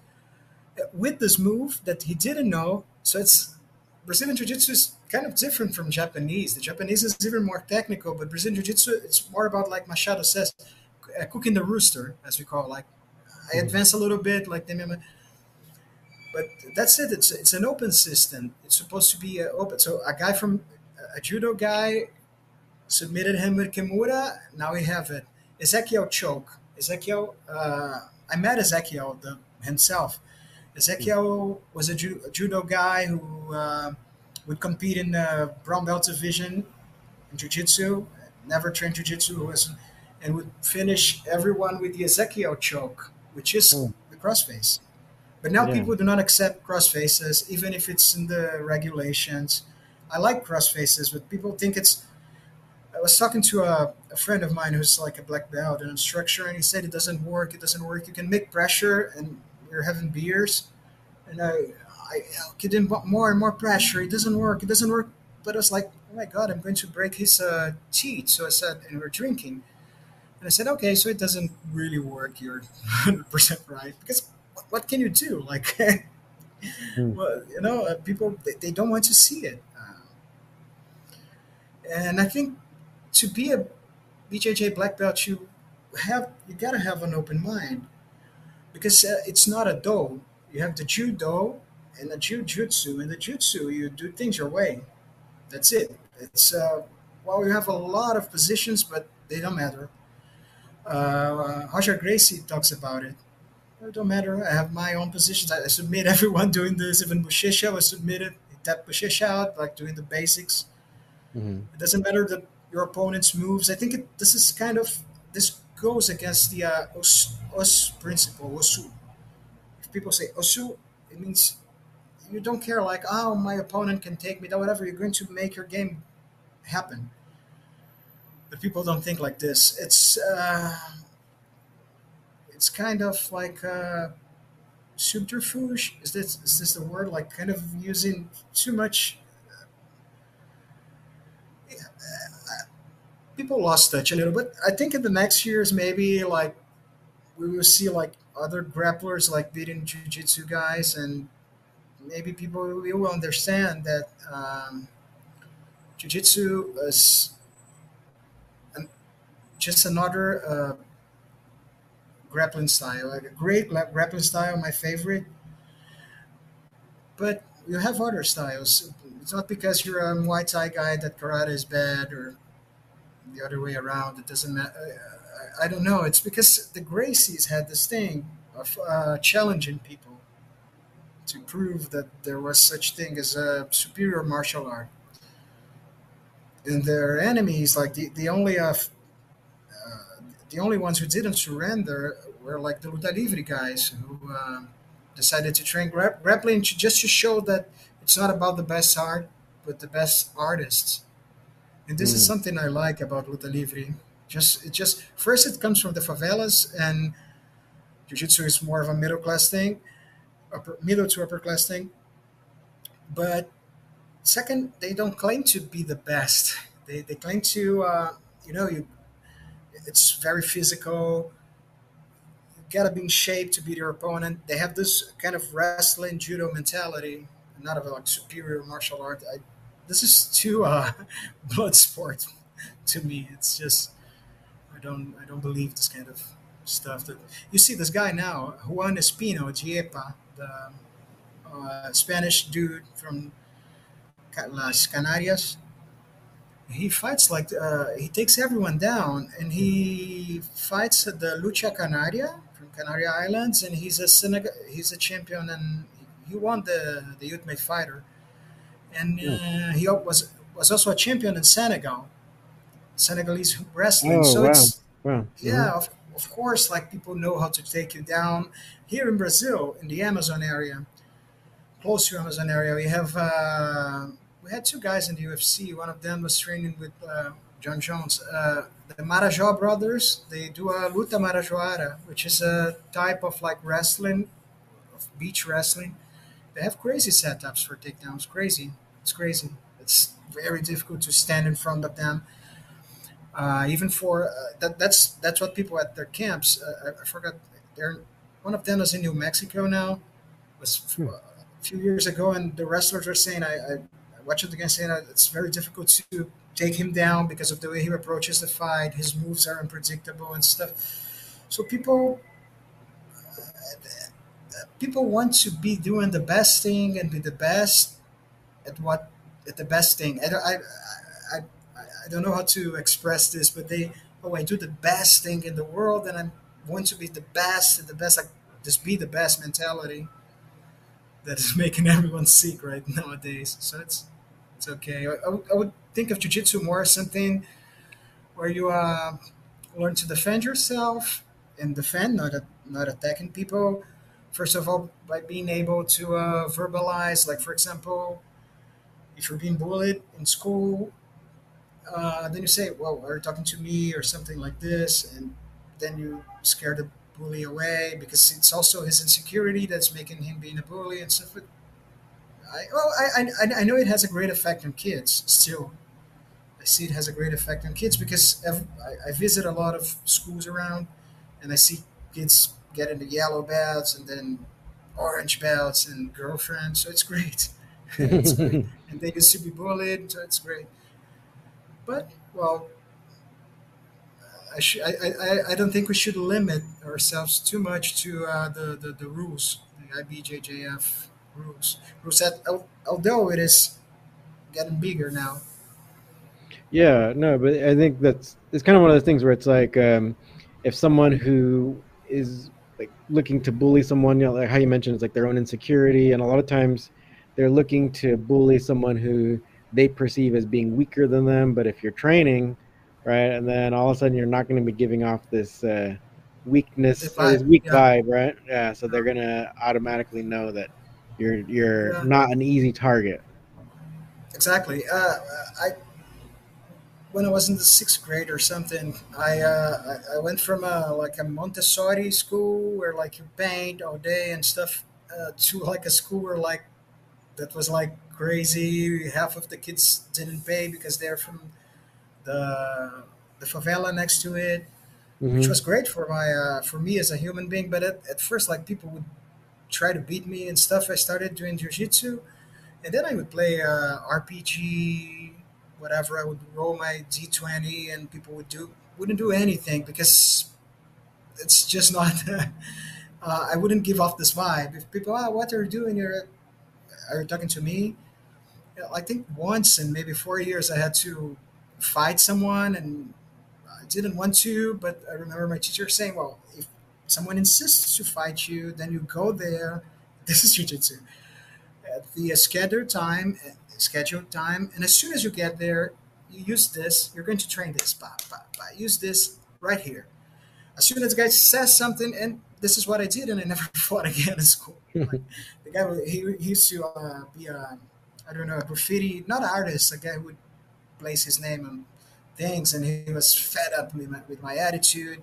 with this move that he didn't know. So it's Brazilian Jiu-Jitsu is kind of different from Japanese. The Japanese is even more technical, but Brazilian Jiu-Jitsu it's more about like Machado says, uh, cooking the rooster, as we call it. Like I advance a little bit, like the but that's it. It's it's an open system. It's supposed to be uh, open. So a guy from a judo guy submitted him with Kimura. Now we have it. Ezekiel choke. Ezekiel. Uh, I met Ezekiel the, himself. Ezekiel was a, ju- a judo guy who uh, would compete in the brown belt division in jiu-jitsu, never trained jiu-jitsu, was, and would finish everyone with the Ezekiel choke, which is oh. the crossface. But now yeah. people do not accept crossfaces, even if it's in the regulations. I like crossfaces, but people think it's. I was talking to a, a friend of mine who's like a black belt, an instructor, and he said it doesn't work. It doesn't work. You can make pressure, and we are having beers, and I, I get in more and more pressure. It doesn't work. It doesn't work. But I was like, oh my god, I'm going to break his uh, teeth. So I said, and we're drinking, and I said, okay, so it doesn't really work. You're 100 percent right because what can you do? Like, mm. well, you know, uh, people they, they, don't want to see it, uh, and I think to be a BJJ black belt, you have you gotta have an open mind because uh, it's not a do. You have the judo and the jujutsu. and the jutsu, you do things your way. That's it. It's uh, well, you have a lot of positions, but they don't matter. Uh, Roger Gracie talks about it. It don't matter. I have my own positions. I, I submit everyone doing this. Even Buchecha was submitted. He tapped Buchecha out, like doing the basics. Mm-hmm. It doesn't matter that your opponent's moves. I think it, this is kind of this goes against the uh, os, os principle, osu. If people say osu, it means you don't care like, oh, my opponent can take me down, whatever. You're going to make your game happen. But people don't think like this. It's uh, it's kind of like uh, subterfuge. Is this is this the word? Like kind of using too much people lost touch a little bit. I think in the next years, maybe like we will see like other grapplers like beating jiu-jitsu guys, and maybe people will understand that um, jiu-jitsu is just another uh, grappling style, like a great grappling style, my favorite. But you have other styles. It's not because you're a Muay Thai guy that karate is bad or the other way around. It doesn't matter. I, don't know. It's because the Gracies had this thing of uh, challenging people to prove that there was such thing as a superior martial art. And their enemies, like the, the only uh, the only ones who didn't surrender were like the Luta Livre guys who um, decided to train gra- grappling to, just to show that it's not about the best art, but the best artists and this mm. is something I like about Luta Livre. Just it just first it comes from the favelas, and jiu-jitsu is more of a middle class thing, upper, middle to upper class thing. But second, they don't claim to be the best. They, they claim to, uh, you know, you. It's very physical. You gotta be in shape to beat your opponent. They have this kind of wrestling judo mentality, not of like superior martial art. I, this is too uh, blood sport to me. It's just I don't I don't believe this kind of stuff. That you see this guy now, Juan Espino Dieppa, the uh, Spanish dude from Las Canarias. He fights like uh, he takes everyone down, and he fights the Lucha Canaria from Canary Islands, and he's a Senegal, he's a champion, and he won the the Ultimate Fighter, and uh, he was was also a champion in Senegal, Senegalese wrestling. Oh so wow, it's wow. yeah, of, of course, like people know how to take you down. Here in Brazil, in the Amazon area, close to Amazon area, we have uh, we had two guys in the UFC. One of them was training with uh, Jon Jones. Uh, the Marajó brothers, they do a luta marajoara, which is a type of like wrestling, of beach wrestling. They have crazy setups for takedowns. Crazy, it's crazy. It's very difficult to stand in front of them. Uh, even for uh, that, that's that's what people at their camps. Uh, I, I forgot. They're one of them is in New Mexico now. Was Hmm. a few years ago, and the wrestlers are saying I, I, I watched it against that it's very difficult to take him down because of the way he approaches the fight. His moves are unpredictable and stuff. So people people want to be doing the best thing and be the best at what at the best thing. I, don't- I, I, I don't know how to express this, but they oh I do the best thing in the world and I want to be the best and the best like just be the best mentality that is making everyone sick right nowadays. So it's it's okay. I, I, would, think of jujitsu more as something where you uh, learn to defend yourself and defend, not a, not attacking people. First of all, by being able to uh, verbalize, like for example, if you're being bullied in school, uh, then you say, "Well, are you talking to me?" or something like this, and then you scare the bully away because it's also his insecurity that's making him being a bully and stuff. But I, well, I, I, I know it has a great effect on kids still. I see it has a great effect on kids because ev- I, I visit a lot of schools around and I see kids getting the yellow belts and then orange belts and girlfriends. So it's great. it's great. And they used to be bullied, so it's great. But, well, I, sh- I, I, I don't think we should limit ourselves too much to uh, the, the, the rules, the IBJJF rules. Rules that, although it is getting bigger now. Yeah, no, but I think that's it's kind of one of those things where it's like um, if someone who is like looking to bully someone, you know, like how you mentioned, it's like their own insecurity, and a lot of times they're looking to bully someone who they perceive as being weaker than them. But if you're training, right, and then all of a sudden you're not going to be giving off this uh, weakness, or this weak yeah. vibe, right? Yeah, so they're gonna automatically know that you're you're Yeah. not an easy target. Exactly. Uh, I when I was in the sixth grade or something, I uh, I, I went from a like a Montessori school where like you paint all day and stuff uh, to like a school where like that was like crazy. Half of the kids didn't pay because they're from the the favela next to it, which Mhm. was great for my uh, for me as a human being. But at, at first, like people would try to beat me and stuff. I started doing jujitsu, and then I would play uh, RPG, whatever. I would roll my D20, and people would do wouldn't do anything because it's just not. uh, I wouldn't give off this vibe. If people, ah, what are you doing? You're, are you talking to me? I think once in maybe four years, I had to fight someone, and I didn't want to, but I remember my teacher saying, "Well, if someone insists to fight you, then you go there. This is jujitsu at the scheduled time, scheduled time, and as soon as you get there, you use this. You're going to train this. Bah, bah, bah. Use this right here. As soon as the guy says something, and this is what I did, and I never fought again in school. Like, the guy, he, he used to uh, be a, I don't know, a graffiti, not an artist, a guy who would place his name on things, and he was fed up with my, with my attitude.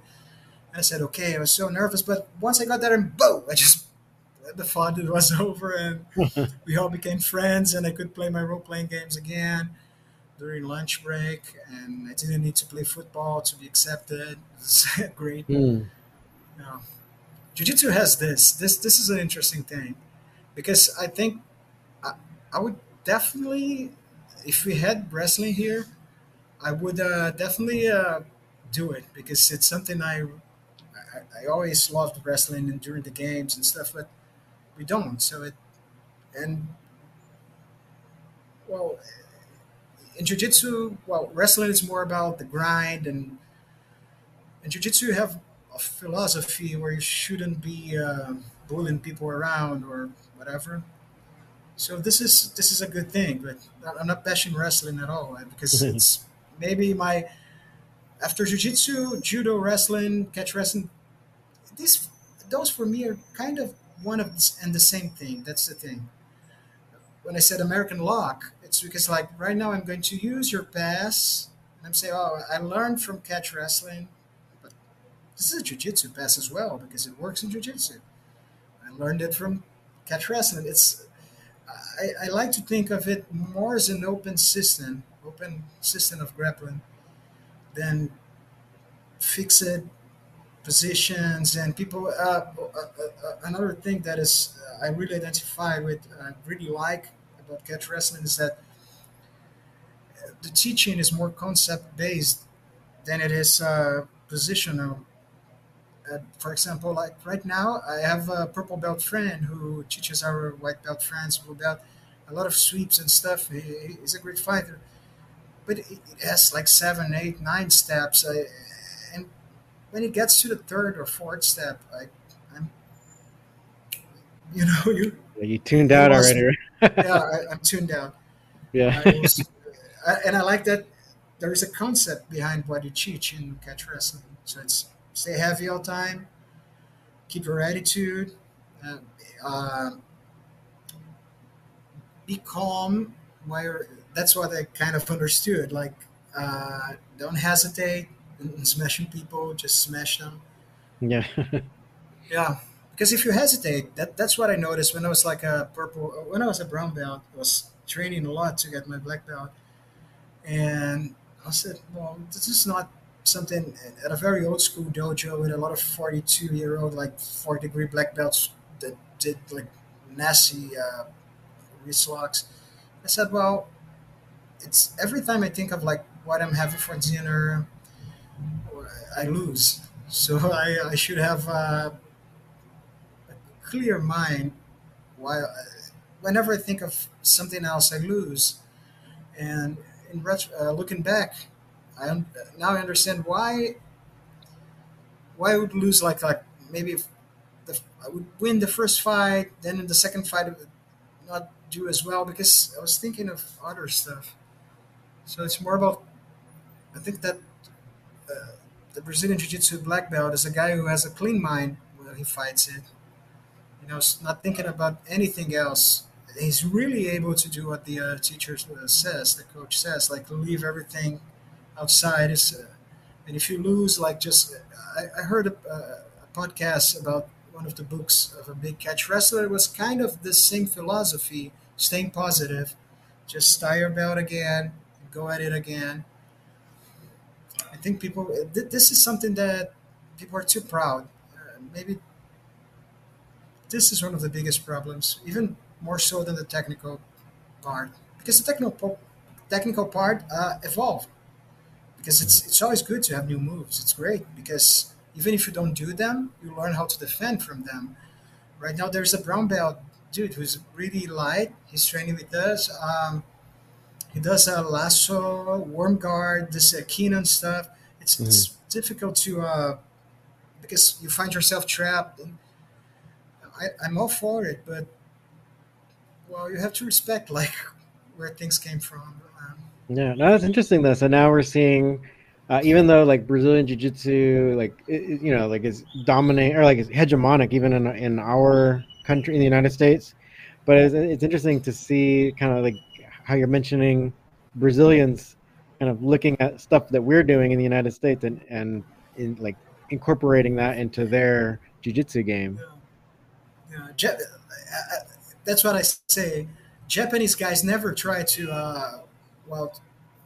And I said, okay, I was so nervous, but once I got there and boom, I just the fun was over and we all became friends and I could play my role playing games again during lunch break and I didn't need to play football to be accepted. It was great. Hmm. Yeah. jiu-jitsu has this. This this is an interesting thing because I think I, I would definitely, if we had wrestling here, I would uh, definitely uh, do it because it's something I, I I always loved wrestling and during the games and stuff, but we don't. So it and well, in jiu-jitsu, well, wrestling is more about the grind and in jiu-jitsu you have a philosophy where you shouldn't be uh, bullying people around or whatever. So this is this is a good thing, but I'm not bashing wrestling at all uh, because it's maybe my after jiu-jitsu, judo, wrestling, catch wrestling. These those for me are kind of one of the, and the same thing. That's the thing. When I said American lock, it's because like right now I'm going to use your pass, and I'm saying, oh, I learned from catch wrestling, but this is a jiu-jitsu pass as well because it works in jiu-jitsu. I learned it from catch wrestling. It's I, I like to think of it more as an open system, open system of grappling, than fixed positions and people. Uh, uh, uh, another thing that is uh, I really identify with, I really like about catch wrestling is that the teaching is more concept based than it is uh, positional uh, for example, like right now, I have a purple belt friend who teaches our white belt friends blue belt a lot of sweeps and stuff. He, he's a great fighter, but it, has like seven, eight, nine steps. I, and when it gets to the third or fourth step, I, I'm, you know, you you tuned out was, already. yeah, I, am tuned out. Yeah, I was, and I like that there is a concept behind what you teach in catch wrestling. So it's stay heavy all time, keep your attitude, uh, uh, be calm. Where that's what I kind of understood. Like, uh, don't hesitate in smashing people, just smash them. Yeah. yeah. Because if you hesitate, that, that's what I noticed when I was like a purple, when I was a brown belt, I was training a lot to get my black belt. And I said, well, this is not something at a very old school dojo with a lot of 42 year old like four degree black belts that did like nasty uh, wrist locks i said well it's every time i think of like what i'm having for dinner i lose. So i, I should have uh, a clear mind while whenever i think of something else i lose. And in retro, uh, looking back I now I understand why why I would lose like like maybe the, I would win the first fight, then in the second fight would not do as well because I was thinking of other stuff. So it's more about I think that uh, the Brazilian Jiu-Jitsu black belt is a guy who has a clean mind when he fights it. You know, not thinking about anything else. He's really able to do what the uh, teacher says, the coach says, like leave everything outside is, uh, and if you lose, like just I, I heard a, a, podcast about one of the books of a big catch wrestler. It was kind of the same philosophy, staying positive, just tie your belt again, go at it again. I think people, this is something that people are too proud. Uh, maybe this is one of the biggest problems, even more so than the technical part, because the technical technical part uh, evolved because it's it's always good to have new moves. It's great because even if you don't do them, you learn how to defend from them. Right now, there's a brown belt dude who's really light. He's training with us. Um, he does a lasso, worm guard, this uh, Keenan stuff. It's mm-hmm. it's difficult to uh, because you find yourself trapped. And I, I'm all for it, but well, you have to respect like where things came from. Yeah, no, that's interesting though. So now we're seeing, uh, even though like Brazilian Jiu Jitsu, like it, you know, like is dominate or like is hegemonic even in in our country in the United States, but it's, it's interesting to see kind of like how you're mentioning Brazilians kind of looking at stuff that we're doing in the United States and and in like incorporating that into their jiu-jitsu game. Yeah, yeah. Uh, uh, that's what I say. Japanese guys never try to uh, well,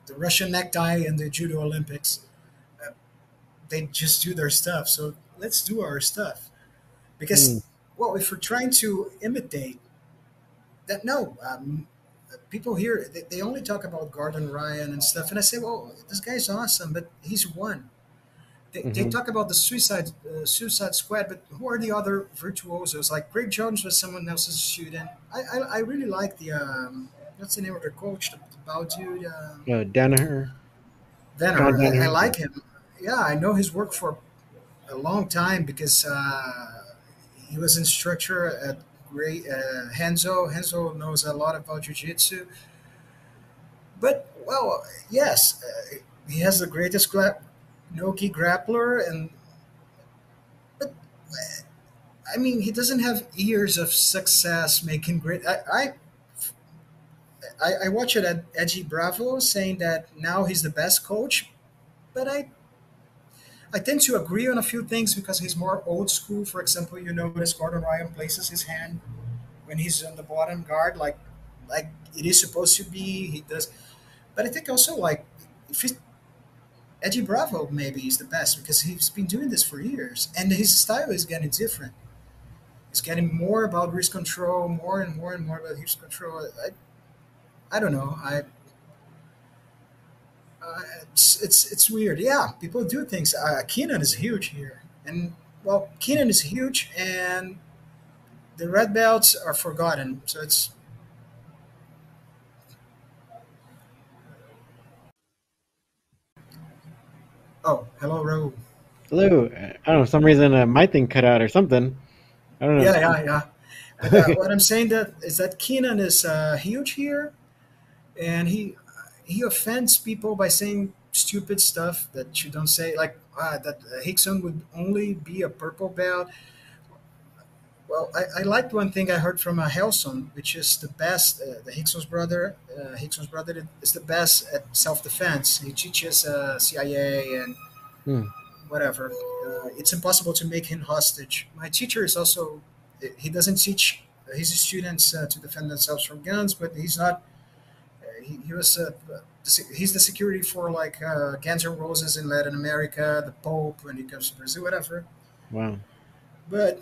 the Russian necktie and the Judo Olympics, uh, they just do their stuff. So let's do our stuff. because Mm. well, if we're trying to imitate that, no, um, people here they, they only talk about Gordon Ryan and stuff, and I say, well, this guy's awesome, but he's one. They, they hmm talk about the Suicide uh, Suicide Squad, but who are the other virtuosos? Like Craig Jones was someone else's student. I I, I really like the um, what's the name of the coach, the, bow dude, um, Uh, Danaher, John Danaher. I, I like him. Yeah, I know his work for a long time because uh, he was instructor at Great uh, Renzo. Renzo knows a lot about jiu-jitsu. But well, yes, uh, he has the greatest gra- nogi grappler, and but I mean, he doesn't have years of success making great. I I, I, I watched it at Eddie Bravo saying that now he's the best coach, but I I tend to agree on a few things because he's more old school. For example, you notice Gordon Ryan places his hand when he's on the bottom guard, like like it is supposed to be. He does, but I think also like if he's, Eddie Bravo maybe is the best because he's been doing this for years, and his style is getting different. It's getting more about wrist control, more and more and more about wrist control. I, I don't know. I uh, it's, it's it's weird. Yeah, people do things. Uh, Keenan is huge here, and well, Keenan is huge, and the red belts are forgotten. So it's oh, hello, Ro. Hello. Uh, I don't know. For some reason, uh, my thing cut out or something. I don't Yeah, know. yeah, yeah. But uh, what I'm saying that is that Keenan is uh, huge here, and he he offends people by saying stupid stuff that you don't say, like uh, that Rickson would only be a purple belt. Well, I, I liked one thing I heard from uh, Relson, which is the best. Uh, the Rickson's brother, uh, Rickson's brother is the best at self-defense. He teaches uh, CIA and Hmm. whatever. Uh, it's impossible to make him hostage. My teacher is also. He doesn't teach his students uh, to defend themselves from guns, but he's not. Uh, he, he was. Uh, the he's the security for like uh, Guns N' Roses in Latin America, the Pope when he comes to Brazil, whatever. Wow. But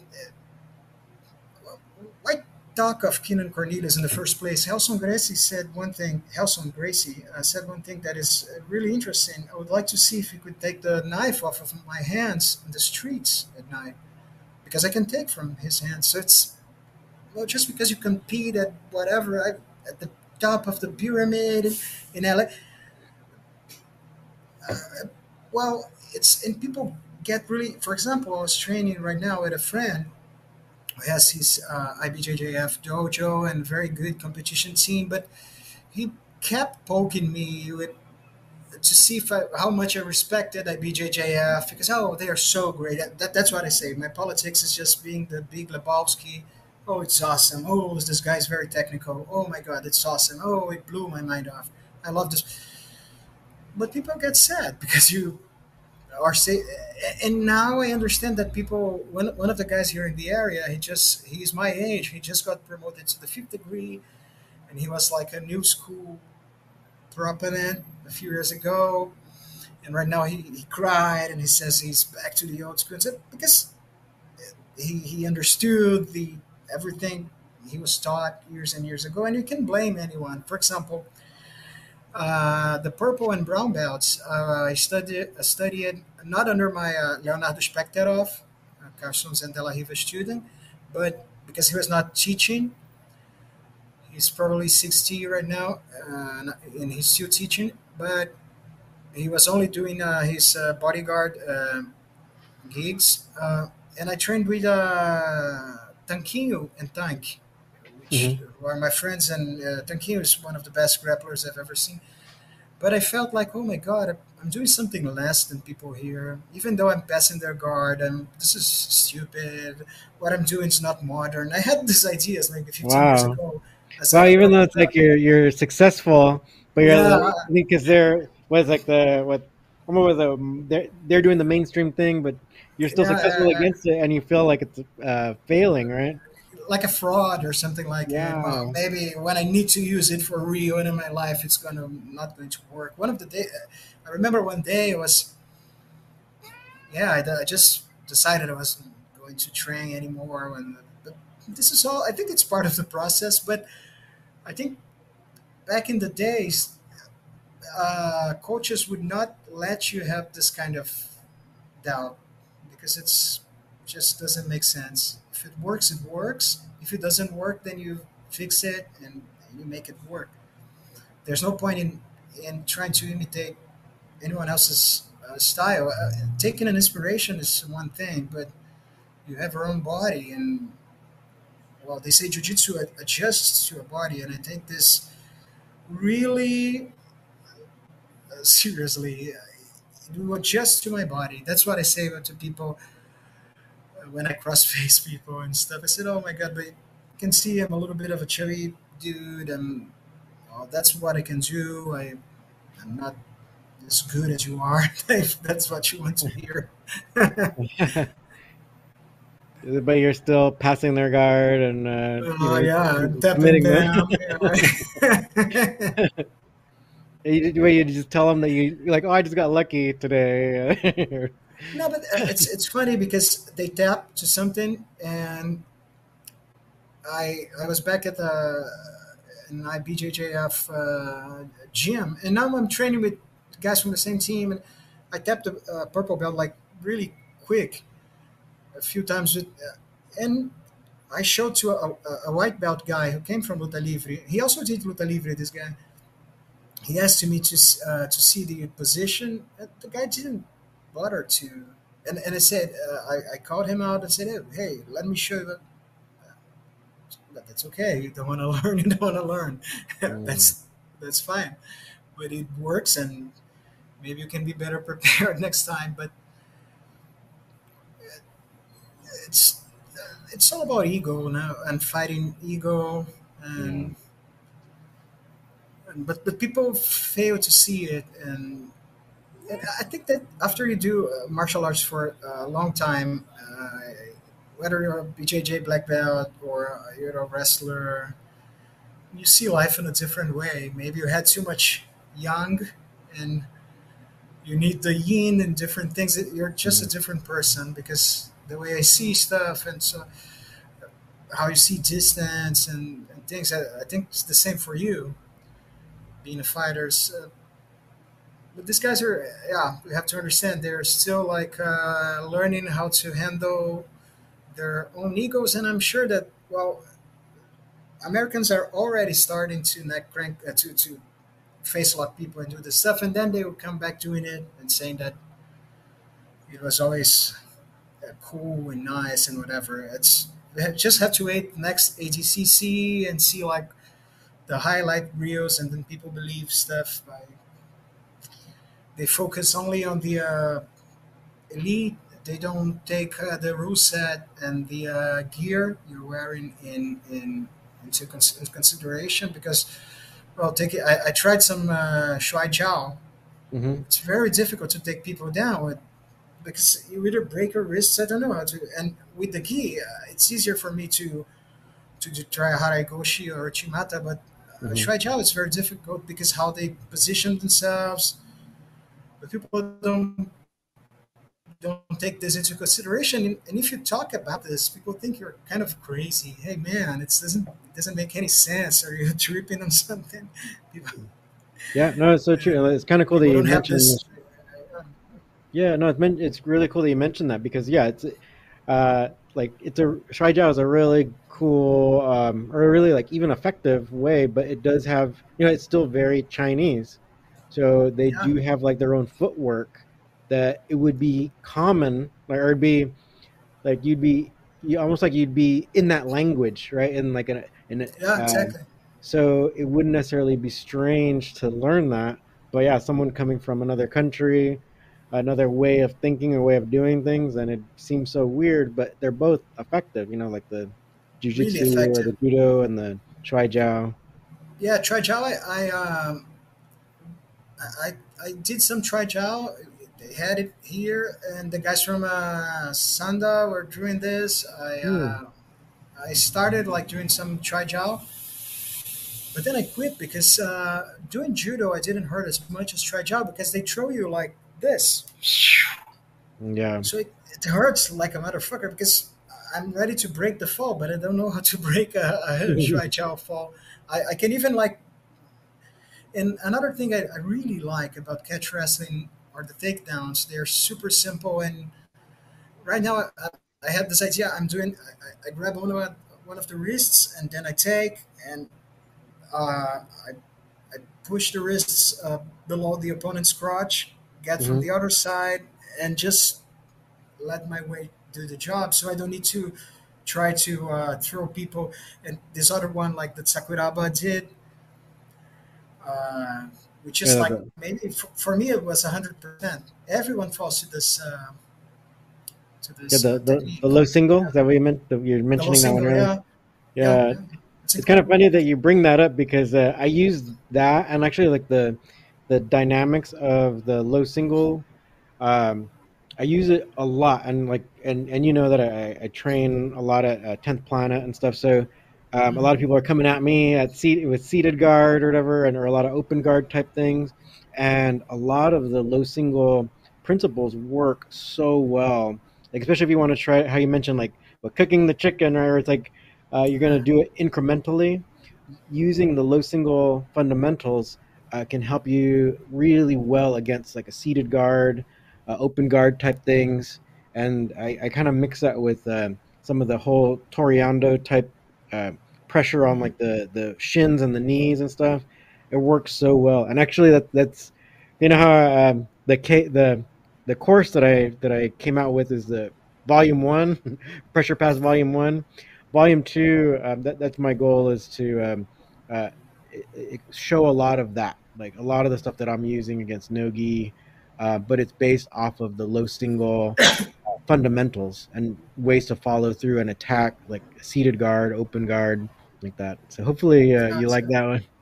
why talk of Keenan Cornelius in the first place? Relson Gracie said one thing. Relson Gracie uh, said one thing that is uh, really interesting. I would like to see if he could take the knife off of my hands in the streets at night, because I can take from his hands. So it's well, just because you compete at whatever I, at the top of the pyramid in, LA. Uh, well, it's and people get really. For example, I was training right now with a friend who has his uh, IBJJF dojo and very good competition team, but he kept poking me with to see if I, how much I respected IBJJF because oh they are so great. That, that's what I say. My politics is just being the big Lebowski. Oh, it's awesome. Oh, this guy's very technical. Oh my God, it's awesome. Oh, it blew my mind off. I love this. But people get sad because you are say and now i understand that people one, one of the guys here in the area he just he's my age he just got promoted to the fifth degree and he was like a new school proponent a few years ago and right now he, he cried and he says he's back to the old school because he, he understood the everything he was taught years and years ago and you can blame anyone for example uh, the purple and brown belts, uh, I studied, studied not under my uh, Leonardo Spekterov, uh, Carlson and De La Riva student, but because he was not teaching. He's probably 60 right now, uh, and he's still teaching, but he was only doing uh, his uh, bodyguard gigs. Uh, and I trained with uh, Tanquinho and Tank, which hmm are my friends, and uh, Tanquinho is one of the best grapplers I've ever seen. But I felt like, oh my God, I'm doing something less than people here. Even though I'm passing their guard, and this is stupid. What I'm doing is not modern. I had these ideas maybe 15 years Wow. ago. I Wow. Even though it's like you're you're successful, but you're yeah, like, I think because they're was like the what what was the they're they're doing the mainstream thing, but you're still yeah, successful against it, and you feel like it's uh, failing, right? like a fraud or something like it. Well, maybe when I need to use it for real in my life, it's gonna not going to work. One of the day, I remember one day it was, yeah, I, I just decided I wasn't going to train anymore. And but this is all. I think it's part of the process. But I think back in the days, uh, coaches would not let you have this kind of doubt because it's just doesn't make sense. If it works, it works. If it doesn't work, then you fix it and you make it work. There's no point in in trying to imitate anyone else's uh, style. Uh, taking an inspiration is one thing, but you have your own body, and well, they say jujitsu adjusts to a body, and I think this really uh, seriously do adjust to my body. That's what I say to people uh, when I cross face people and stuff. I said, "Oh my god, but you can see I'm a little bit of a chubby dude, and oh, that's what I can do. I, I'm not as good as you are. if that's what you want to hear." but you're still passing their guard and uh, oh yeah, committing them. You, you just tell them that you like, oh, I just got lucky today. no, but uh, it's it's funny because they tap to something, and I I was back at the in IBJJF uh, gym, and now I'm training with guys from the same team, and I tapped a uh, purple belt like really quick, a few times with, uh, and I showed to a, a, a, white belt guy who came from Luta Livre. He also did Luta Livre. This guy. He asked me to uh, to see the position. The guy didn't bother to, and, and I said uh, I, I called him out and said, hey, hey let me show you. That. But that's okay. You don't want to learn. You don't want to learn. Mm. that's that's fine. But it works, and maybe you can be better prepared next time. But it's it's all about ego now and fighting ego and, and but but people fail to see it and, and I think that after you do uh, martial arts for a long time, uh, whether you're a BJJ black belt or you're a wrestler, you see life in a different way. Maybe you had too much young and you need the yin and different things. You're just a different person because the way I see stuff and so how you see distance and, and things. I, I, think it's the same for you, being a fighter. So, but these guys are, yeah, we have to understand they're still like uh, learning how to handle their own egos, and I'm sure that well, Americans are already starting to neck crank uh, to to face lock people and do this stuff, and then they will come back doing it and saying that it was always cool and nice and whatever. It's just have to wait next ADCC and see like the highlight reels, and then people believe stuff by they focus only on the uh, elite. They don't take uh, the rule set and the uh, gear you're wearing in in into cons- consideration because well, take it. I, I tried some uh, Shuai Jiao. Mm-hmm. It's very difficult to take people down with because you either break your wrists. I don't know how to. And with the gi, uh, it's easier for me to to, to try Haraigoshi or Uchimata, but mm-hmm. Jiao is very difficult because how they position themselves. But people don't don't take this into consideration. And, if you talk about this, people think you're kind of crazy. Hey man, it doesn't it doesn't make any sense. Are you tripping on something? People, yeah, no, it's so true. It's kind of cool that you mentioned. This, yeah, no, it's meant, it's really cool that you mentioned that because yeah, it's uh, like it's a Shuai Jiao is a really cool um, or really like even effective way, but it does have you know it's still very Chinese, so they yeah. do have like their own footwork that it would be common like or it'd be like you'd be you almost like you'd be in that language right in like a in a, yeah exactly. so it wouldn't necessarily be strange to learn that, but yeah, someone coming from another country another way of thinking or way of doing things, and it seems so weird, but they're both effective. You know, like the jujitsu really or the judo and the Shuai Jiao. Yeah, Shuai Jiao. I I, um, I I did some Shuai Jiao. They had it here, and the guys from uh, Sanda were doing this. I hmm. uh, I started like doing some Shuai Jiao. But then I quit because uh, doing judo I didn't hurt as much as Shuai Jiao because they throw you like this. Yeah. So it, it hurts like a motherfucker because I'm ready to break the fall, but I don't know how to break a, a Shuai Jiao fall. I, I can even like. And another thing I, I really like about catch wrestling are the takedowns. They're super simple, and right now I, I have this idea. I'm doing. I, I grab one of one of the wrists, and then I take and uh, I, I push the wrists uh, below the opponent's crotch, get from Mhm. the other side, and just let my weight do the job. So I don't need to try to uh, throw people. And this other one, like the Sakuraba did, uh, which is Yeah, like the- maybe for, for me it was hundred percent. Everyone falls to this. Uh, to Yeah, this the, uh, the, the low single. Is that what you meant? You're The mentioning that single, one earlier. yeah, Yeah, it's kind of funny that you bring that up because uh, I used that and actually like the the dynamics of the low single. Um, I use it a lot and like and and you know that I, I train a lot at uh, Tenth Planet and stuff. So um, a lot of people are coming at me at seat with seated guard or whatever, and or a lot of open guard type things. And a lot of the low single principles work so well, like especially if you want to try how you mentioned like with cooking the chicken, or it's like uh, you're going to do it incrementally. Using the low single fundamentals uh, can help you really well against like a seated guard, uh, open guard type things. And I, I kind of mix that with uh, some of the whole Toreando type uh, pressure on like the, the shins and the knees and stuff. It works so well. And actually, that that's you know how um, the K, the the course that I that I came out with is the volume one, pressure pass volume one volume two um, that, that's my goal is to um, uh, show a lot of that like a lot of the stuff that i'm using against nogi uh, but it's based off of the low single uh, fundamentals and ways to follow through and attack like seated guard open guard like that. So hopefully uh, you like that one.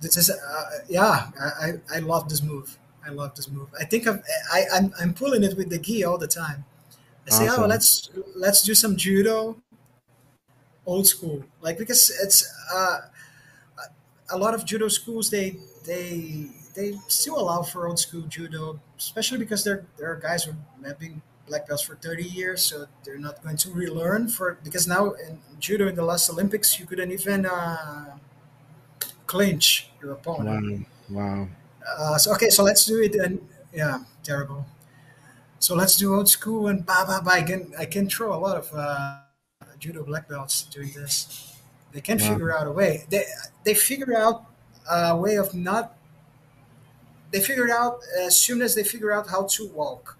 This is uh, yeah I, I love this move. I love this move. I think i'm I, I'm, I'm pulling it with the gi all the time. I say oh let's let's do some judo old school. Like because it's uh, a lot of judo schools they they they still allow for old school judo especially because there there are guys who have been black belts for 30 years so they're not going to relearn for because now in judo in the last olympics you couldn't even uh, clinch your opponent wow wow uh, so okay, so let's do it. And yeah, terrible. So let's do old school and ba ba ba. I can I can throw a lot of uh, judo black belts doing this. They can Wow. figure out a way. They they figure out a way of not. They figure out as soon as they figure out how to walk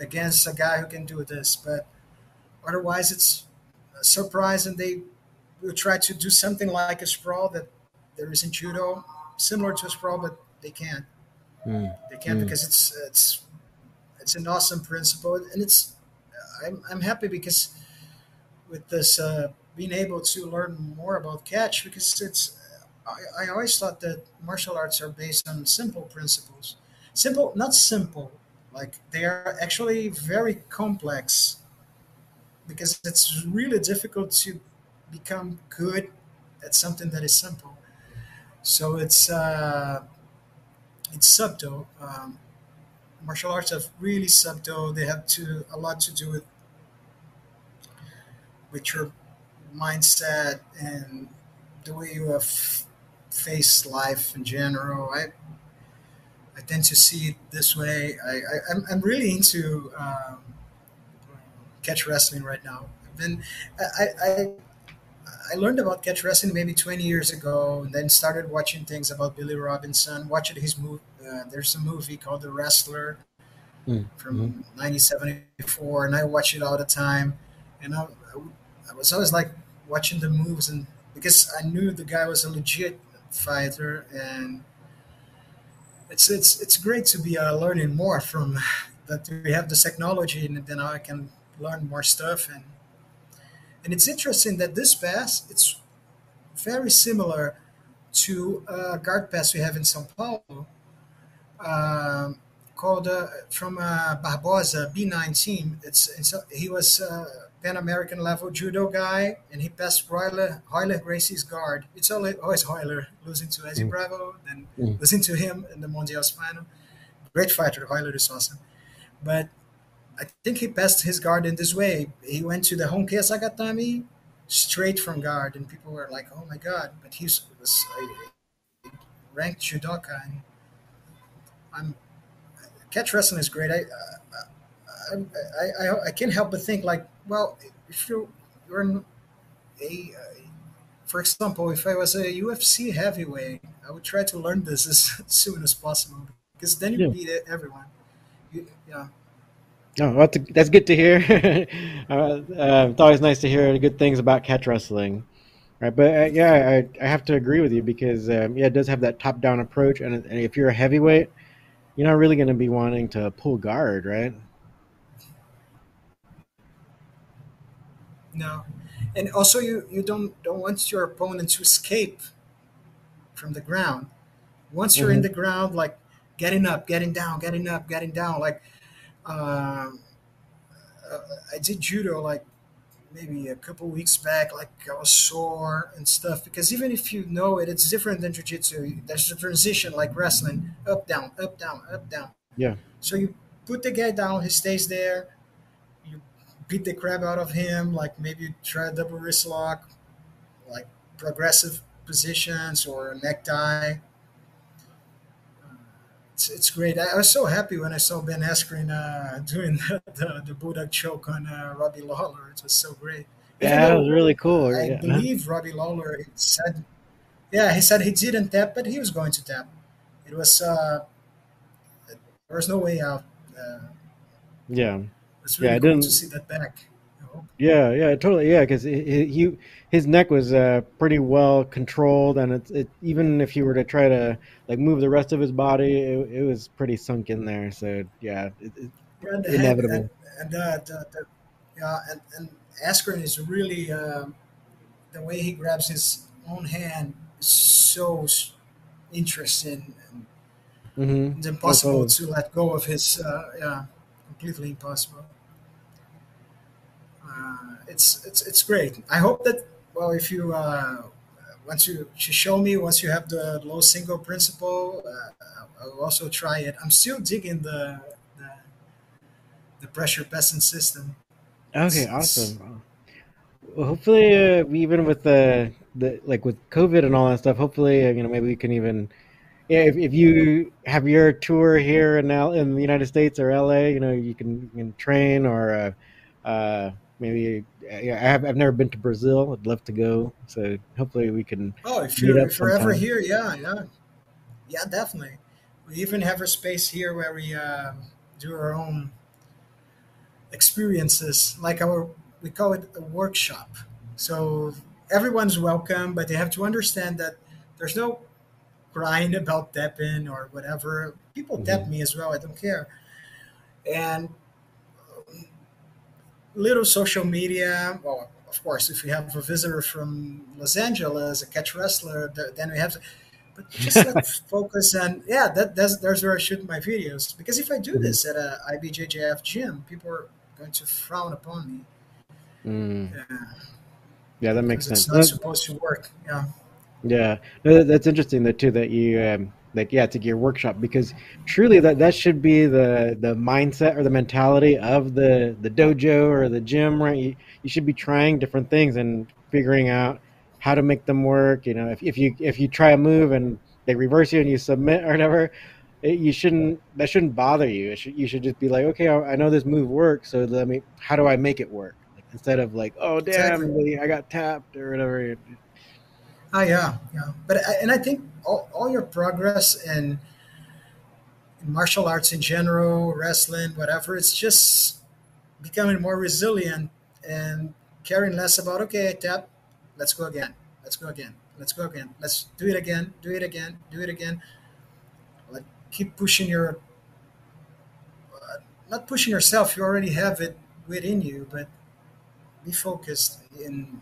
against a guy who can do this. But otherwise, it's a surprise, and they will try to do something like a sprawl that there is in judo, similar to a sprawl, but they can't. Hmm. They can't Mm. because it's it's it's an awesome principle, and it's I'm I'm happy because with this uh, being able to learn more about catch because it's I, I always thought that martial arts are based on simple principles, simple not simple like they are actually very complex because it's really difficult to become good at something that is simple. So it's uh, it's subtle. Um, martial arts are really subtle. They have to a lot to do with with your mindset and the way you have faced life in general. I I tend to see it this way. I, I I'm, I'm really into um, catch wrestling right now. I've been I, I I learned about catch wrestling maybe 20 years ago, and then started watching things about Billy Robinson. Watched his movie. Uh, there's a movie called The Wrestler Mm, from 1974, and I watch it all the time. And I, I was always like watching the moves, and because I knew the guy was a legit fighter, and it's it's it's great to be uh, learning more from that. We have this technology, and then I can learn more stuff and and it's interesting that this pass it's very similar to a guard pass we have in São Paulo um, called uh, from uh, Barbosa B19. It's, it's he was a Pan American level judo guy, and he passed Royler, Royler Gracie's guard. It's always, always Royler losing to Eddie Mm. Bravo, then Mm. losing to him in the Mondial's final. Great fighter, Royler is awesome, but I think he passed his guard in this way. He went to the Hon Kesa Gatame straight from guard, and people were like, "Oh my god!" But he was a ranked judoka, and I'm catch wrestling is great. I, I, I, I, I can't help but think like, well, if you're you're a, a, for example, if I was a UFC heavyweight, I would try to learn this as soon as possible because then you yeah. beat everyone. You, yeah. Oh, that's, that's good to hear. uh, uh, it's always nice to hear good things about catch wrestling. Right, but uh, yeah, I, I have to agree with you because um, yeah, it does have that top-down approach, and, and if you're a heavyweight, you're not really going to be wanting to pull guard, right? No, and also you you don't don't want your opponent to escape from the ground. Once you're mm-hmm. in the ground, like getting up, getting down, getting up, getting down, like um, uh, I did judo like maybe a couple weeks back. Like I was sore and stuff because even if you know it, it's different than jujitsu. There's a transition like wrestling, up down, up down, up down. Yeah. So you put the guy down, he stays there. Beat the crap out of him. Like maybe try a double wrist lock, like progressive positions or necktie it's, it's great. I, I, was so happy when I saw Ben Askren uh, doing the, the, the Bulldog choke on uh, Robbie Lawler. It was so great. Yeah, that was really cool. I yeah. believe Robbie Lawler said, yeah, he said he didn't tap, but he was going to tap. It was, uh, there was no way out. Uh, yeah. It's really yeah, cool I didn't to see that back. Yeah, yeah, totally. Yeah, because he, his neck was uh, pretty well controlled, and it's it, even if he were to try to like move the rest of his body, it, it was pretty sunk in there. So yeah, it, yeah inevitable. And, and uh, the, the, yeah, and, and Askren is really uh, the way he grabs his own hand is so interesting. And mm-hmm. It's impossible to let go of his. Uh, yeah, completely impossible. Uh, it's it's it's great. I hope that well, if you uh, once you, show me once you have the low single principle, uh, I'll also try it. I'm still digging the the, the pressure passing system. Okay, it's, awesome. Well, hopefully, uh, even with the the like with COVID and all that stuff, hopefully, you know, maybe we can even. Yeah, if, if you have your tour here in L, in the United States or LA, you know, you can, you can train or uh, uh, maybe yeah, I have, I've never been to Brazil. I'd love to go. So hopefully we can. Oh, if you're, if you're ever here, yeah, yeah, yeah, definitely. We even have a space here where we uh, do our own experiences, like our we call it a workshop. So everyone's welcome, but they have to understand that there's no crying about depping or whatever. People mm-hmm. tap me as well. I don't care. And little social media. Well, of course, if we have a visitor from Los Angeles, a catch wrestler, then we have to. But just like focus on yeah, that that's there's where I shoot my videos because if I do mm-hmm. this at a IBJJF gym, people are going to frown upon me. Mm. Yeah. yeah, that makes sense. It's not that's, supposed to work. Yeah. Yeah, no, that's interesting that too. That you um, like yeah to gear workshop because truly that that should be the the mindset or the mentality of the the dojo or the gym right? You, you should be trying different things and figuring out how to make them work. You know if, if you if you try a move and they reverse you and you submit or whatever it, you shouldn't that shouldn't bother you. Should, you should just be like okay I, I, know this move works so let me how do i make it work? Like, instead of like oh damn exactly. i got tapped or whatever Oh yeah, yeah. But and I think all, all your progress in martial arts in general, wrestling, whatever, it's just becoming more resilient and caring less about okay, tap, let's go again, let's go again, let's go again, let's do it again, do it again, do it again. Like keep pushing your, uh, not pushing yourself. You already have it within you, but be focused in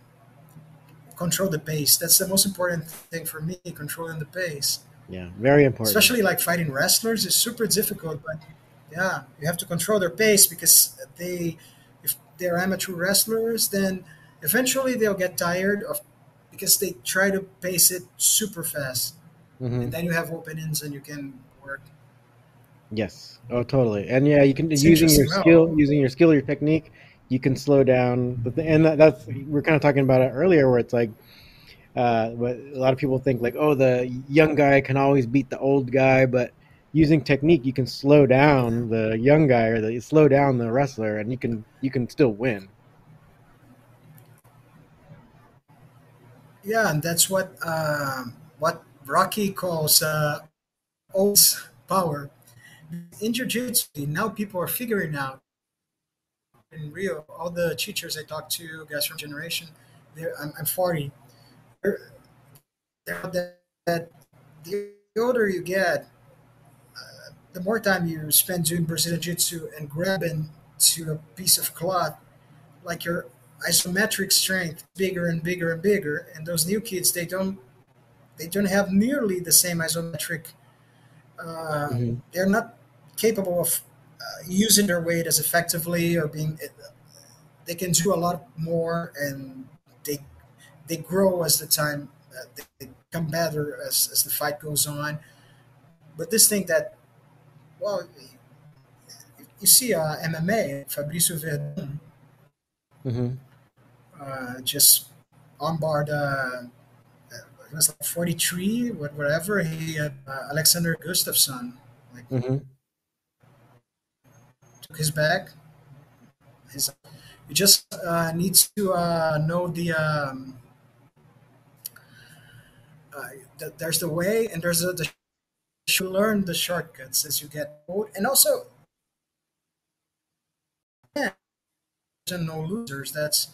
control the pace. That's the most important thing for me, controlling the pace. Yeah, very important. Especially like fighting wrestlers is super difficult, but yeah, you have to control their pace because they, if they're amateur wrestlers, then eventually they'll get tired of because they try to pace it super fast, mm-hmm. and then you have openings and you can work. Yes. Oh, totally. And yeah, you can It's using your skill, using your skill, your technique, you can slow down. And that, that's we're kind of talking about it earlier, where it's like, uh, a lot of people think like, oh, the young guy can always beat the old guy, but using technique, you can slow down the young guy or the slow down the wrestler, and you can you can still win. yeah, and that's what um, what Rocky calls uh, old power. In jiu-jitsu, now people are figuring out in Rio, all the teachers I talked to, guys from generation, I'm, I'm 40. They're, they're that, that the older you get, the more time you spend doing Brazilian Jiu-Jitsu and grabbing to a piece of cloth, like your isometric strength bigger and bigger and bigger. And those new kids, they don't they don't have nearly the same isometric. Uh, hmm they're not capable of uh, using their weight as effectively or being. They can do a lot more, and they they grow as the time uh, they become better as, as the fight goes on. But this thing that well, you see uh, MMA, Fabricio Werdum hmm uh, just armbarred uh, it was like 43 whatever he had uh, alexander gustafsson like hmm took his back his you just uh, need to uh, know the um, uh, th- there's the way and there's a, the you learn the shortcuts as you get old and also yeah, there's no losers that's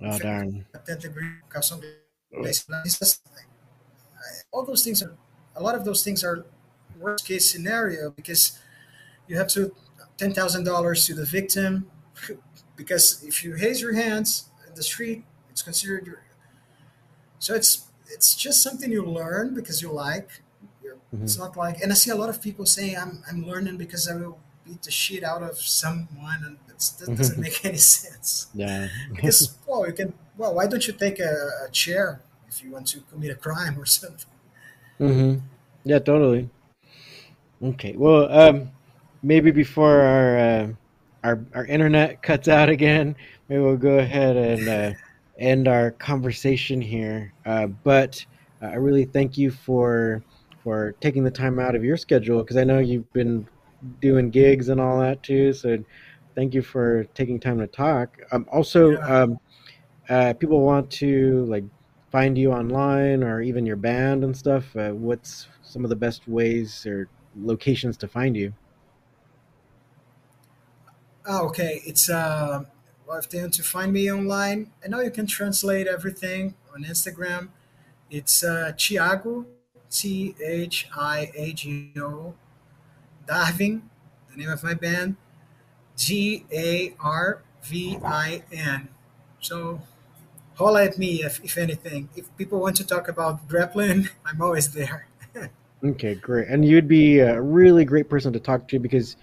Oh darn. all those things are a lot of those things are worst case scenario because you have to ten thousand dollars to the victim because if you raise your hands in the street, it's considered your. So it's it's just something you learn because you like. You're, hmm it's not like, and I see a lot of people saying I'm I'm learning because I will beat the shit out of someone, and it's, that doesn't make any sense. yeah. Because well, you can well, why don't you take a, a chair if you want to commit a crime or something? Hmm Yeah, totally. Okay. Well, um, maybe before our uh, our our internet cuts out again, maybe we'll go ahead and uh, end our conversation here. Uh, but uh, I really thank you for for taking the time out of your schedule because I know you've been doing gigs and all that too. So thank you for taking time to talk. Um, also, Yeah. um, uh, people want to like find you online or even your band and stuff, uh, what's some of the best ways or locations to find you? Ah, okay. It's uh, well, if they want to find me online, I know you can translate everything on Instagram. It's uh, Thiago, T H I A G O, Garvin, the name of my band, G A R V I N. So holla at me if, if anything. If people want to talk about grappling, I'm always there. Okay, great. And you'd be a really great person to talk to because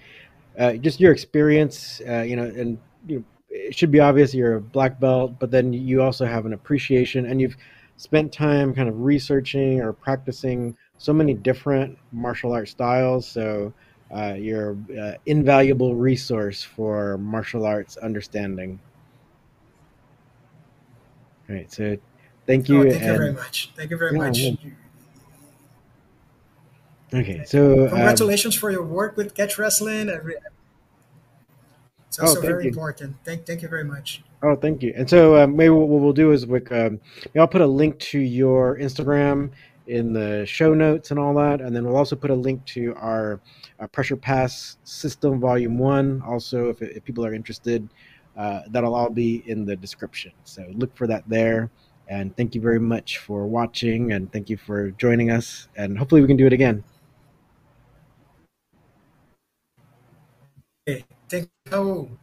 uh, just your experience, uh, you know, and you know, it should be obvious you're a black belt, but then you also have an appreciation and you've spent time kind of researching or practicing so many different martial art styles. So uh, you're an invaluable resource for martial arts understanding. All right. So thank Oh, you. thank you very much. Thank you very yeah, much. well, okay. So, um, Congratulations for your work with Catch Wrestling. It's oh, also thank very you. important. Thank, thank you very much. Oh, thank you. And so um, maybe what we'll do is we, um, I'll put a link to your Instagram in the show notes and all that, and then we'll also put a link to our uh, Pressure Pass System Volume One. Also, if, if people are interested, uh, that'll all be in the description. So look for that there. And thank you very much for watching, and thank you for joining us. And hopefully, we can do it again. Okay. Thank you.